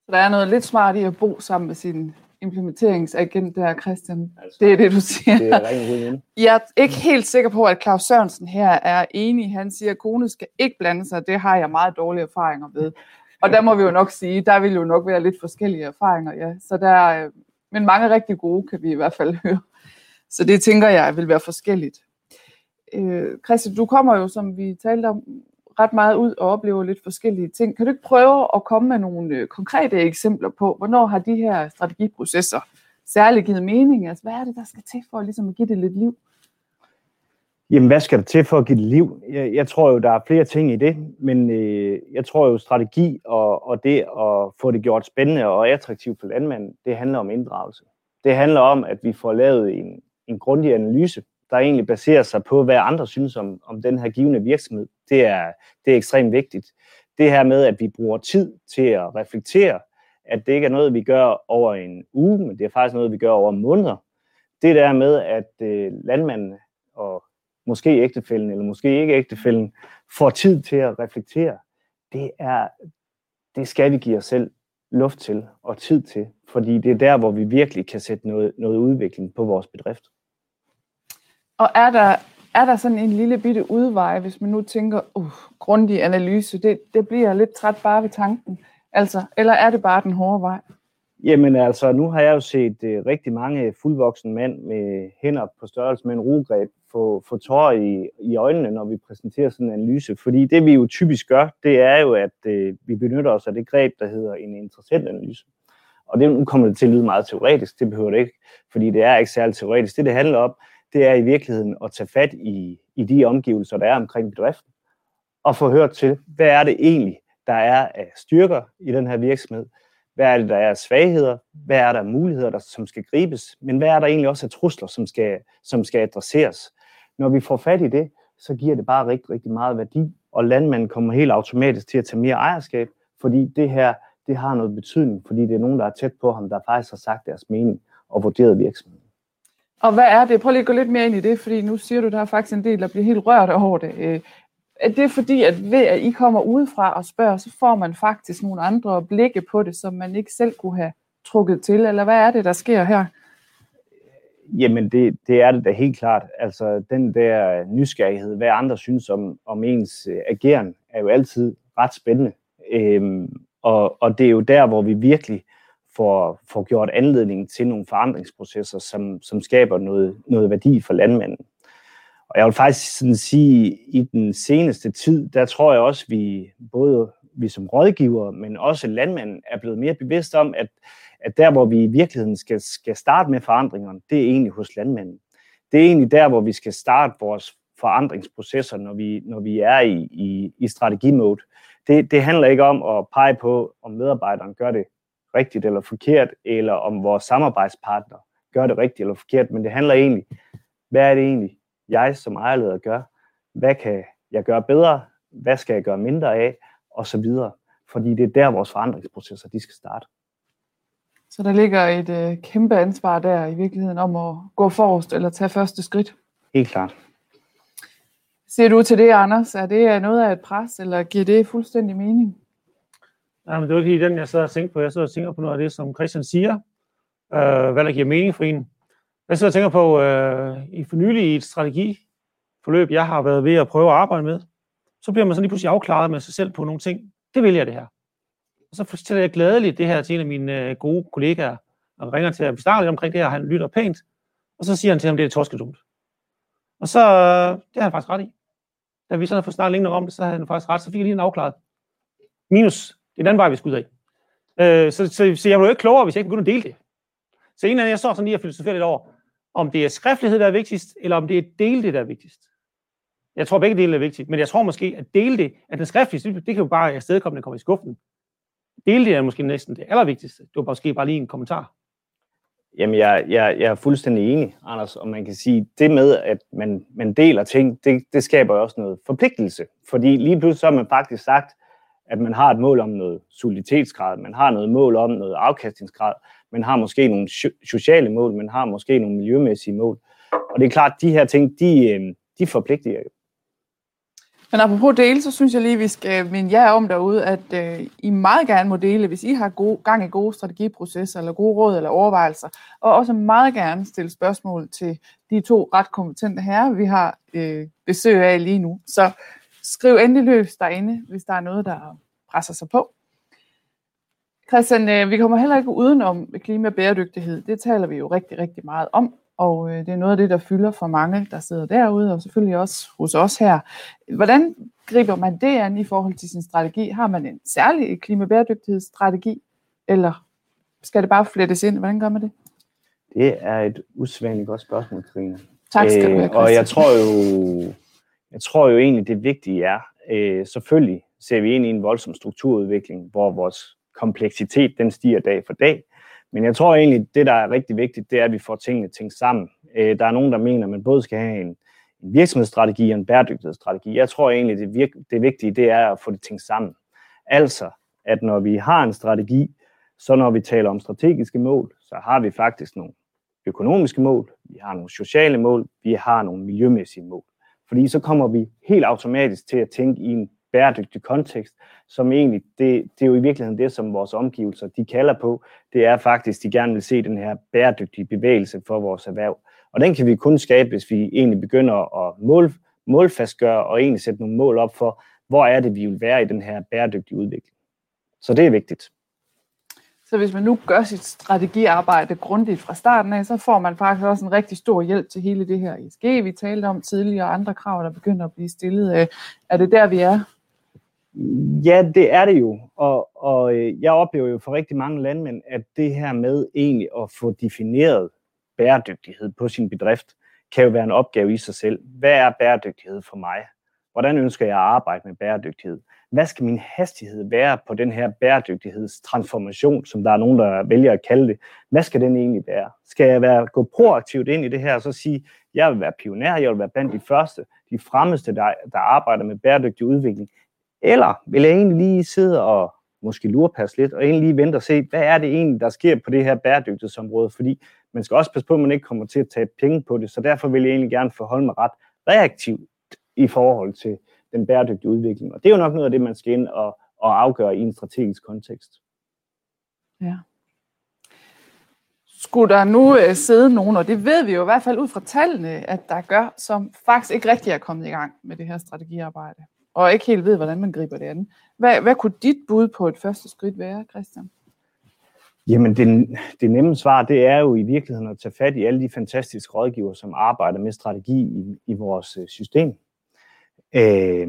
S2: Så der er noget lidt smart i at bo sammen med sin implementeringsagent der, Christian. Altså, det er det, du siger.
S4: Det er rigtig
S2: Jeg er ikke helt sikker på, at Claus Sørensen her er enig. Han siger, at kone skal ikke blande sig. Det har jeg meget dårlige erfaringer ved. Og der må vi jo nok sige, der vil jo nok være lidt forskellige erfaringer, ja. Så der, øh, men mange rigtig gode kan vi i hvert fald (laughs) høre. Så det tænker jeg vil være forskelligt. Øh, Christian, du kommer jo, som vi talte om, ret meget ud og oplever lidt forskellige ting. Kan du ikke prøve at komme med nogle øh, konkrete eksempler på, hvornår har de her strategiprocesser særligt givet mening? Altså, hvad er det, der skal til for ligesom at give det lidt liv?
S4: Jamen, hvad skal der til for at give det liv? Jeg, jeg tror jo, der er flere ting i det, men øh, jeg tror jo, strategi og, og det at få det gjort spændende og attraktivt for landmanden, det handler om inddragelse. Det handler om, at vi får lavet en, en grundig analyse der egentlig baserer sig på, hvad andre synes om, om den her givende virksomhed. Det er, det er ekstremt vigtigt. Det her med, at vi bruger tid til at reflektere, at det ikke er noget, vi gør over en uge, men det er faktisk noget, vi gør over måneder. Det der med, at øh, landmanden og måske ægtefælden, eller måske ikke ægtefælden, får tid til at reflektere, det, er, det skal vi give os selv. luft til og tid til, fordi det er der, hvor vi virkelig kan sætte noget, noget udvikling på vores bedrift.
S2: Og er der, er der sådan en lille bitte udvej, hvis man nu tænker, uh, grundig analyse, det, det bliver lidt træt bare ved tanken, altså, eller er det bare den hårde vej?
S4: Jamen altså, nu har jeg jo set uh, rigtig mange fuldvoksne mænd med hænder på størrelse med en rugreb få, få tårer i, i øjnene, når vi præsenterer sådan en analyse. Fordi det vi jo typisk gør, det er jo, at øh, vi benytter os af det greb, der hedder en interessant analyse. Og det, nu kommer det til at lyde meget teoretisk, det behøver det ikke, fordi det er ikke særlig teoretisk. Det, det handler om, det er i virkeligheden at tage fat i, i de omgivelser, der er omkring bedriften, og få hørt til, hvad er det egentlig, der er af styrker i den her virksomhed, hvad er det, der er af svagheder, hvad er der af muligheder, der, som skal gribes, men hvad er der egentlig også af trusler, som skal, som skal adresseres. Når vi får fat i det, så giver det bare rigtig, rigtig meget værdi, og landmanden kommer helt automatisk til at tage mere ejerskab, fordi det her, det har noget betydning, fordi det er nogen, der er tæt på ham, der faktisk har sagt deres mening og vurderet virksomheden.
S2: Og hvad er det? Prøv lige at gå lidt mere ind i det, fordi nu siger du, der er faktisk en del, der bliver helt rørt over det. Øh, er det fordi, at ved at I kommer udefra og spørger, så får man faktisk nogle andre blikke på det, som man ikke selv kunne have trukket til, eller hvad er det, der sker her?
S4: Jamen, det, det er det da helt klart. Altså, den der nysgerrighed, hvad andre synes om, om ens øh, ageren, er jo altid ret spændende. Øhm, og, og det er jo der, hvor vi virkelig får, får gjort anledning til nogle forandringsprocesser, som, som skaber noget, noget værdi for landmanden. Og jeg vil faktisk sådan sige, i den seneste tid, der tror jeg også, vi både vi som rådgiver, men også landmanden er blevet mere bevidst om, at, at der, hvor vi i virkeligheden skal, skal starte med forandringerne, det er egentlig hos landmanden. Det er egentlig der, hvor vi skal starte vores forandringsprocesser, når vi, når vi er i, i, i strategimode. Det, det handler ikke om at pege på, om medarbejderen gør det rigtigt eller forkert, eller om vores samarbejdspartner gør det rigtigt eller forkert, men det handler egentlig, hvad er det egentlig, jeg som ejerleder gør? Hvad kan jeg gøre bedre? Hvad skal jeg gøre mindre af? Og så videre. Fordi det er der, vores forandringsprocesser de skal starte.
S2: Så der ligger et øh, kæmpe ansvar der i virkeligheden om at gå forrest eller tage første skridt?
S4: Helt klart.
S2: Ser du til det, Anders? Er det noget af et pres, eller giver det fuldstændig mening?
S1: Ja, men det er ikke den, jeg sidder og tænker på. Jeg sidder og tænker på noget af det, som Christian siger. Øh, hvad der giver mening for en. Jeg sidder og tænker på, øh, i for nylig i et strategiforløb, jeg har været ved at prøve at arbejde med, så bliver man sådan lige pludselig afklaret med sig selv på nogle ting. Det vil jeg det her. Og så fortæller jeg glædeligt det her til en af mine øh, gode kollegaer, og ringer til ham. vi snakker lidt omkring det her, og han lytter pænt, og så siger han til ham, det er torskedumt. Og så, øh, det har han faktisk ret i. Da vi så har fået snakket længere om det, så havde han faktisk ret, så fik jeg lige en afklaret. Minus, det er den anden vej, vi skal ud af. Øh, så, så, så jeg blev ikke klogere, hvis jeg ikke begyndte at dele det. Så en eller anden, jeg står sådan lige og filosoferer lidt over, om det er skriftlighed, der er vigtigst, eller om det er dele det, der er vigtigst. Jeg tror, begge dele er vigtigt, men jeg tror måske, at dele det, at den skriftlige, det kan jo bare afstedkommende komme kommer i skuffen. Dele det er måske næsten det allervigtigste. Det var måske bare lige en kommentar.
S4: Jamen, jeg, jeg, jeg er fuldstændig enig, Anders, og man kan sige, det med, at man, man deler ting, det, det skaber jo også noget forpligtelse. Fordi lige pludselig så har man faktisk sagt, at man har et mål om noget soliditetsgrad, man har noget mål om noget afkastningsgrad, man har måske nogle sociale mål, man har måske nogle miljømæssige mål. Og det er klart, at de her ting, de, øh, de forpligter jo.
S2: Men apropos dele, så synes jeg lige, vi skal minde jer om derude, at øh, I meget gerne må dele, hvis I har gode, gang i gode strategiprocesser, eller gode råd eller overvejelser, og også meget gerne stille spørgsmål til de to ret kompetente herrer, vi har øh, besøg af lige nu. Så skriv endelig løs derinde, hvis der er noget, der presser sig på. Christian, øh, vi kommer heller ikke udenom klima bæredygtighed Det taler vi jo rigtig, rigtig meget om, og øh, det er noget af det, der fylder for mange, der sidder derude, og selvfølgelig også hos os her. Hvordan griber man det an i forhold til sin strategi? Har man en særlig klimabæredygtighedsstrategi, eller skal det bare flettes ind? Hvordan gør man det?
S4: Det er et usædvanligt godt spørgsmål, Karina.
S2: Tak skal du have, Christian.
S4: Og jeg tror jo, jeg tror jo egentlig, det vigtige er, øh, selvfølgelig ser vi ind i en voldsom strukturudvikling, hvor vores kompleksitet den stiger dag for dag. Men jeg tror egentlig, det der er rigtig vigtigt, det er, at vi får tingene tænkt sammen. Øh, der er nogen, der mener, at man både skal have en, en virksomhedsstrategi og en bæredygtighedsstrategi. Jeg tror egentlig, det, virke, det vigtige, det er at få det tænkt sammen. Altså, at når vi har en strategi, så når vi taler om strategiske mål, så har vi faktisk nogle økonomiske mål, vi har nogle sociale mål, vi har nogle miljømæssige mål. Fordi så kommer vi helt automatisk til at tænke i en bæredygtig kontekst, som egentlig, det, det er jo i virkeligheden det, som vores omgivelser, de kalder på, det er faktisk, de gerne vil se den her bæredygtige bevægelse for vores erhverv. Og den kan vi kun skabe, hvis vi egentlig begynder at mål, målfastgøre og egentlig sætte nogle mål op for, hvor er det, vi vil være i den her bæredygtige udvikling. Så det er vigtigt.
S2: Så hvis man nu gør sit strategiarbejde grundigt fra starten af, så får man faktisk også en rigtig stor hjælp til hele det her ESG, vi talte om tidligere, og andre krav, der begynder at blive stillet. Er det der, vi er?
S4: Ja, det er det jo. Og, og øh, jeg oplever jo for rigtig mange landmænd, at det her med egentlig at få defineret bæredygtighed på sin bedrift, kan jo være en opgave i sig selv. Hvad er bæredygtighed for mig? Hvordan ønsker jeg at arbejde med bæredygtighed? Hvad skal min hastighed være på den her bæredygtighedstransformation, som der er nogen, der vælger at kalde det? Hvad skal den egentlig være? Skal jeg være, gå proaktivt ind i det her og så sige, jeg vil være pioner, jeg vil være blandt de første, de fremmeste, der, der arbejder med bæredygtig udvikling? Eller vil jeg egentlig lige sidde og måske lurepasse lidt, og egentlig lige vente og se, hvad er det egentlig, der sker på det her bæredygtighedsområde? Fordi man skal også passe på, at man ikke kommer til at tage penge på det, så derfor vil jeg egentlig gerne forholde mig ret reaktivt i forhold til den bæredygtige udvikling. Og det er jo nok noget af det, man skal ind og, og afgøre i en strategisk kontekst.
S2: Ja. Skulle der nu øh, sidde nogen, og det ved vi jo i hvert fald ud fra tallene, at der gør, som faktisk ikke rigtig er kommet i gang med det her strategiarbejde, og ikke helt ved, hvordan man griber det an. Hvad, hvad kunne dit bud på et første skridt være, Christian?
S4: Jamen, det, det nemme svar, det er jo i virkeligheden at tage fat i alle de fantastiske rådgiver, som arbejder med strategi i, i vores øh, system. Øh,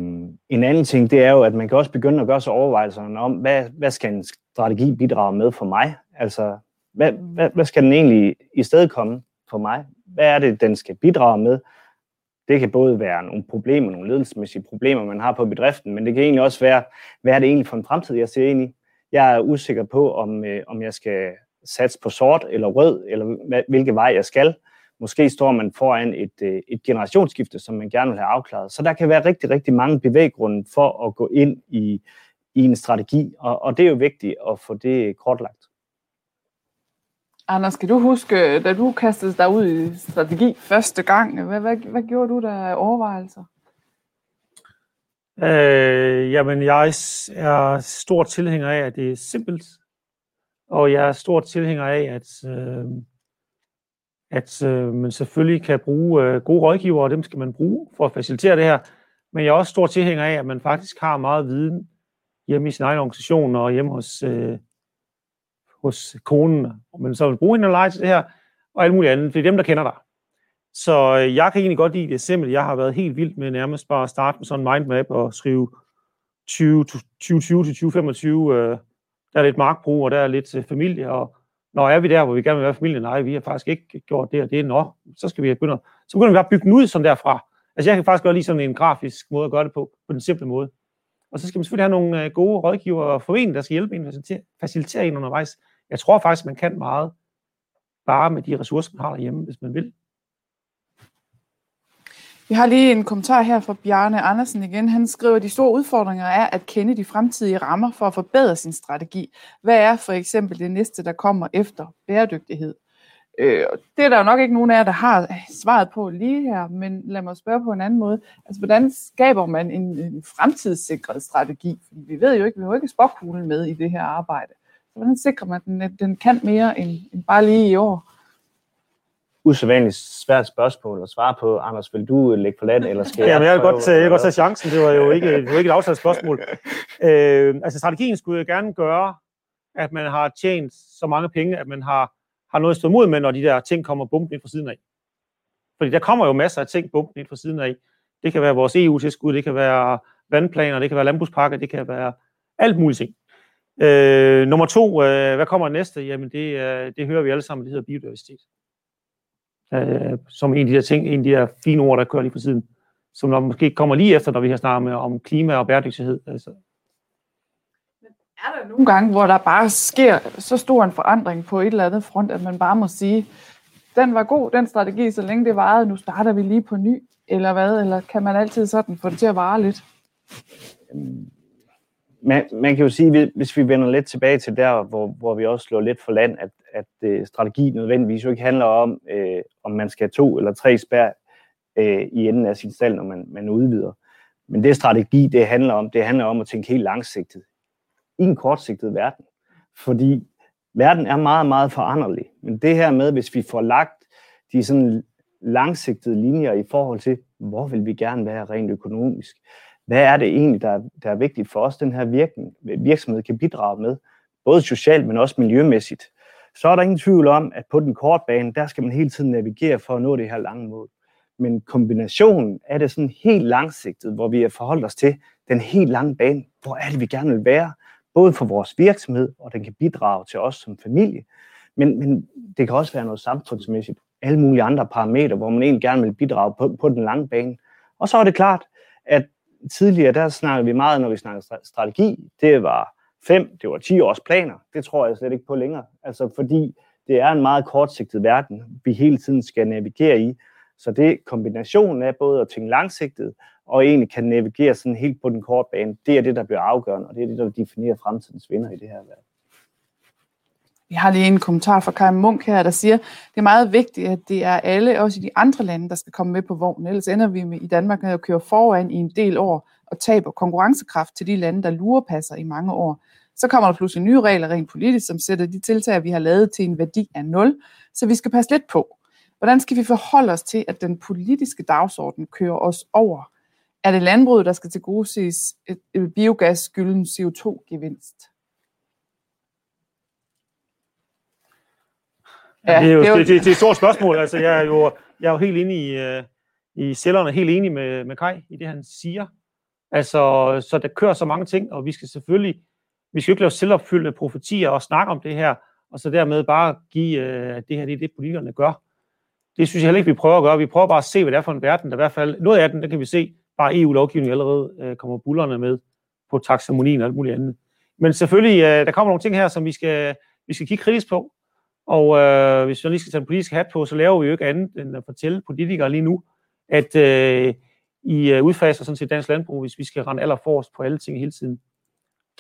S4: en anden ting, det er jo, at man kan også begynde at gøre sig overvejelserne om, hvad, hvad skal en strategi bidrage med for mig? Altså, hvad, hvad, hvad skal den egentlig i stedet komme for mig? Hvad er det, den skal bidrage med? Det kan både være nogle problemer, nogle ledelsesmæssige problemer, man har på bedriften, men det kan egentlig også være, hvad er det egentlig for en fremtid, jeg ser ind i? Jeg er usikker på, om, øh, om jeg skal satse på sort eller rød, eller hvilke vej jeg skal. Måske står man foran et, øh, et generationsskifte, som man gerne vil have afklaret. Så der kan være rigtig, rigtig mange bevæggrunde for at gå ind i, i en strategi, og, og det er jo vigtigt at få det kortlagt.
S2: Anders, skal du huske, da du kastede dig ud i strategi første gang, hvad, hvad, hvad gjorde du der af overvejelser?
S1: Øh, jamen, jeg er stor tilhænger af, at det er simpelt, og jeg er stor tilhænger af, at, øh, at øh, man selvfølgelig kan bruge øh, gode rådgivere, og dem skal man bruge for at facilitere det her. Men jeg er også stor tilhænger af, at man faktisk har meget viden hjemme i sin egen organisation og hjemme hos, øh, hos konen, men så vil bruge hende eller til det her, og alt muligt andet, for det er dem, der kender dig. Så øh, jeg kan egentlig godt lide det simpelt. Jeg har været helt vild med nærmest bare at starte med sådan en mindmap og skrive 2020 til 2025. Øh, der er lidt markbrug, og der er lidt øh, familie, og når er vi der, hvor vi gerne vil være familie? Nej, vi har faktisk ikke gjort det og det. Nå, så skal vi begynde, så begynder vi bare at bygge den ud sådan derfra. Altså jeg kan faktisk godt lide sådan en grafisk måde at gøre det på, på den simple måde. Og så skal man selvfølgelig have nogle øh, gode rådgiver og forventninger, der skal hjælpe en, facilitere, facilitere en undervejs. Jeg tror faktisk, man kan meget bare med de ressourcer, man har derhjemme, hvis man vil.
S2: Vi har lige en kommentar her fra Bjarne Andersen igen. Han skriver, at de store udfordringer er at kende de fremtidige rammer for at forbedre sin strategi. Hvad er for eksempel det næste, der kommer efter bæredygtighed? Øh, det er der jo nok ikke nogen af jer, der har svaret på lige her, men lad mig spørge på en anden måde. Altså, hvordan skaber man en, en fremtidssikret strategi? Fordi vi ved jo ikke, vi har jo ikke spokhulen med i det her arbejde. Hvordan sikrer man, at den, den kan mere end, end bare lige i år?
S4: usædvanligt svært spørgsmål at svare på. Anders, vil du lægge på land, eller skal (laughs)
S1: jeg? Jamen, jeg vil godt, jeg vil godt tage chancen. Det var jo ikke, det var ikke et afsat spørgsmål. (laughs) Øh, altså, strategien skulle jo gerne gøre, at man har tjent så mange penge, at man har, har noget at stå mod med, når de der ting kommer bumpen ind fra siden af. Fordi der kommer jo masser af ting bumpen ind fra siden af. Det kan være vores EU-tilskud, det kan være vandplaner, det kan være landbrugspakker, det kan være alt muligt ting. Øh, nummer to, øh, hvad kommer næste? Jamen, det, øh, det hører vi alle sammen, det hedder biodiversitet øh, som en af de der ting, en af de der fine ord, der kører lige på siden, som når måske kommer lige efter, når vi har snakket med om klima og bæredygtighed. Altså.
S2: Er der nogle gange, hvor der bare sker så stor en forandring på et eller andet front, at man bare må sige, den var god, den strategi, så længe det varede, nu starter vi lige på ny, eller hvad? Eller kan man altid sådan få det til at vare lidt?
S4: Man, man kan jo sige, hvis vi vender lidt tilbage til der, hvor, hvor vi også slår lidt for land, at, at øh, strategi nødvendigvis jo ikke handler om, øh, om man skal have to eller tre spær øh, i enden af sin stald, når man, man udvider. Men det strategi, det handler om, det handler om at tænke helt langsigtet. I en kortsigtet verden. Fordi verden er meget, meget foranderlig. Men det her med, hvis vi får lagt de sådan langsigtede linjer i forhold til, hvor vil vi gerne være rent økonomisk? Hvad er det egentlig, der, der er vigtigt for os, den her virkning, virksomhed kan bidrage med, både socialt, men også miljømæssigt? Så er der ingen tvivl om, at på den korte bane, der skal man hele tiden navigere for at nå det her lange mål. Men kombinationen er det sådan helt langsigtet, hvor vi har forholdt os til den helt lange bane, hvor er det, vi gerne vil være, både for vores virksomhed, og den kan bidrage til os som familie, men, men det kan også være noget samfundsmæssigt, alle mulige andre parametre, hvor man egentlig gerne vil bidrage på, på den lange bane. Og så er det klart, at tidligere, der snakkede vi meget, når vi snakkede strategi, det var fem, det var 10 års planer. Det tror jeg slet ikke på længere. Altså fordi det er en meget kortsigtet verden, vi hele tiden skal navigere i. Så det kombinationen af både at tænke langsigtet og egentlig kan navigere sådan helt på den korte bane, det er det, der bliver afgørende, og det er det, der definerer fremtidens vinder i det her verden.
S2: Vi har lige en kommentar fra Kai Munk her, der siger, det er meget vigtigt, at det er alle, også i de andre lande, der skal komme med på vognen. Ellers ender vi med, i Danmark med at køre foran i en del år og taber konkurrencekraft til de lande, der lurepasser i mange år. Så kommer der pludselig nye regler rent politisk, som sætter de tiltag, vi har lavet til en værdi af 0. Så vi skal passe lidt på. Hvordan skal vi forholde os til, at den politiske dagsorden kører os over? Er det landbruget, der skal til gode ses biogas skylden CO2-gevinst?
S1: Ja, det, er jo, det, er jo... det, det, det er et stort spørgsmål. Altså, jeg er jo, jeg er jo helt inde i, uh, i cellerne, helt enig med, med Kai i det, han siger. Altså, så der kører så mange ting, og vi skal selvfølgelig, vi skal jo ikke lave selvopfyldende profetier og snakke om det her, og så dermed bare give, uh, at det her det er det, politikerne gør. Det synes jeg heller ikke, vi prøver at gøre. Vi prøver bare at se, hvad det er for en verden, der i hvert fald, noget af den, der kan vi se, bare EU-lovgivning allerede uh, kommer bullerne med på taxonomien og alt muligt andet. Men selvfølgelig, uh, der kommer nogle ting her, som vi skal, vi skal kigge kritisk på, og øh, hvis jeg lige skal tage en politisk hat på, så laver vi jo ikke andet end at fortælle politikere lige nu, at øh, I øh, udfaser sådan set dansk landbrug, hvis vi skal rende allerforrest på alle ting hele tiden.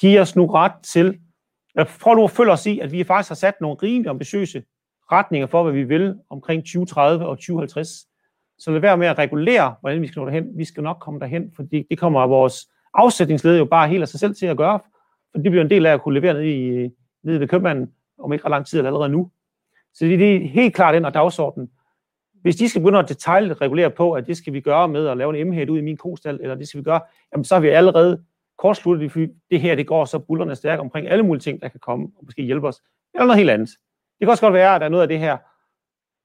S1: Giv os nu ret til, øh, jeg nu at følge os i, at vi faktisk har sat nogle rimelig ambitiøse retninger for, hvad vi vil omkring 2030 og 2050. Så lad være med at regulere, hvordan vi skal nå derhen. Vi skal nok komme derhen, fordi det kommer vores afsætningsled jo bare helt af sig selv til at gøre, for det bliver en del af at kunne levere ned, i, ned ved købmanden om ikke ret lang tid eller allerede nu. Så det er helt klart den og dagsordenen. Hvis de skal begynde at detaljregulere på, at det skal vi gøre med at lave en emhæt ud i min kostal, eller det skal vi gøre, jamen så har vi allerede kortsluttet, fordi det her det går så bullerne stærkt omkring alle mulige ting, der kan komme og måske hjælpe os, eller noget helt andet. Det kan også godt være, at der er noget af det her,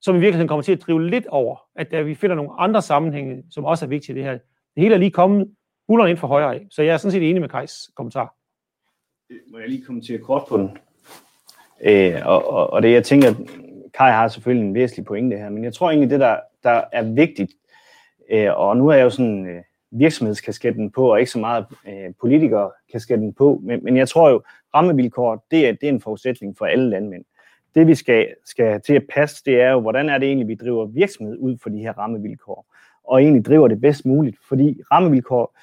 S1: som i virkeligheden kommer til at drive lidt over, at der, vi finder nogle andre sammenhænge, som også er vigtige i det her. Det hele er lige kommet bullerne ind for højre af, så jeg er sådan set enig med Kajs kommentar.
S4: Må jeg lige kommentere kort på den? Øh, og, og, og det jeg tænker, Kai har selvfølgelig en væsentlig pointe her, men jeg tror egentlig, det der, der er vigtigt, øh, og nu er jeg jo sådan øh, virksomhedskasketten på, og ikke så meget øh, politikerkasketten på, men, men jeg tror jo, rammevilkår, det er, det er en forudsætning for alle landmænd. Det vi skal, skal til at passe, det er jo, hvordan er det egentlig, vi driver virksomhed ud for de her rammevilkår, og egentlig driver det bedst muligt, fordi rammevilkår,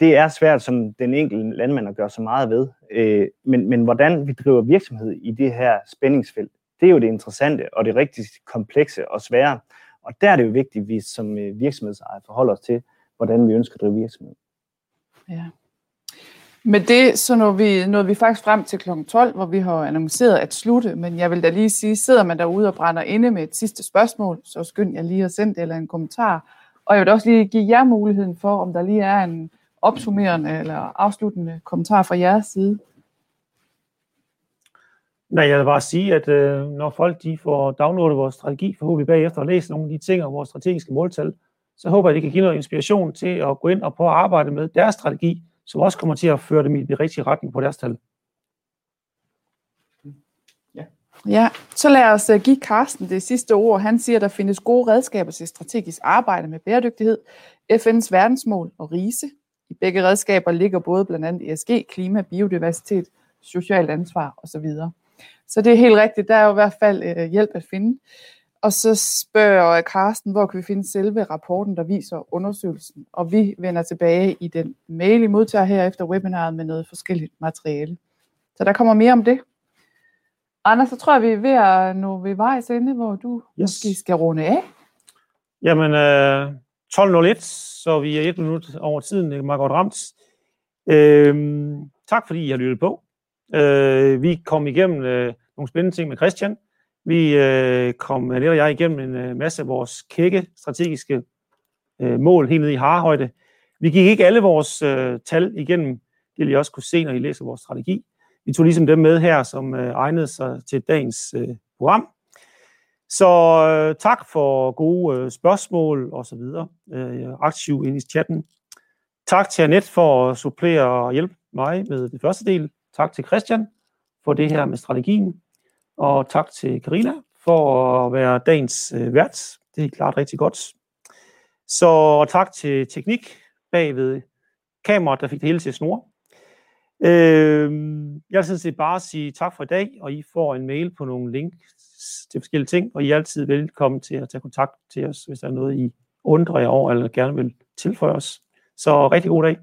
S4: det er svært som den enkelte landmand at gøre så meget ved. Øh, men, men hvordan vi driver virksomhed i det her spændingsfelt, det er jo det interessante og det rigtig komplekse og svære. Og der er det jo vigtigt, at vi som øh, virksomhedsejer forholder os til, hvordan vi ønsker at drive virksomhed.
S2: Ja. Med det så når vi, nåede vi faktisk frem til kl. 12, hvor vi har annonceret at slutte, men jeg vil da lige sige, sidder man derude og brænder inde med et sidste spørgsmål, så skynd jeg lige at sende det eller en kommentar. Og jeg vil også lige give jer muligheden for, om der lige er en opsummerende eller afsluttende kommentar fra jeres side?
S1: Nej, jeg vil bare sige, at øh, når folk de får downloadet vores strategi, forhåbentlig bagefter og læse nogle af de ting og vores strategiske måltal, så håber jeg, at det kan give noget inspiration til at gå ind og prøve at arbejde med deres strategi, som også kommer til at føre dem i den rigtige retning på deres tal.
S2: Ja. ja, så lad os øh, give Carsten det sidste ord. Han siger, at der findes gode redskaber til strategisk arbejde med bæredygtighed, FN's verdensmål og RISE, i begge redskaber ligger både blandt andet ESG, klima, biodiversitet, socialt ansvar osv. Så det er helt rigtigt, der er jo i hvert fald øh, hjælp at finde. Og så spørger Carsten, hvor kan vi finde selve rapporten, der viser undersøgelsen. Og vi vender tilbage i den mail, I modtager her efter webinaret med noget forskelligt materiale. Så der kommer mere om det. Anders, så tror jeg, vi er ved at nå ved vejs ende, hvor du yes. måske skal runde af.
S1: Jamen, øh, 12.01, så vi er et minut over tiden. Det er meget godt ramt. Øh, tak fordi I har lyttet på. Øh, vi kom igennem øh, nogle spændende ting med Christian. Vi øh, kom, Annette og jeg, igennem en øh, masse af vores kække strategiske øh, mål helt ned i harhøjde. Vi gik ikke alle vores øh, tal igennem. Det vil I også kunne se, når I læser vores strategi. Vi tog ligesom dem med her, som øh, egnede sig til dagens øh, program. Så øh, tak for gode øh, spørgsmål og så videre. Øh, aktiv ind i chatten. Tak til Annette for at supplere og hjælpe mig med det første del. Tak til Christian for det her med strategien. Og tak til Karina for at være dagens øh, vært. Det er klart rigtig godt. Så tak til teknik bagved kameraet, der fik det hele til at snore. Øh, jeg vil sådan set bare sige tak for i dag, og I får en mail på nogle links til forskellige ting, og I er altid velkommen til at tage kontakt til os, hvis der er noget, I undrer jer over, eller gerne vil tilføje os. Så rigtig god dag.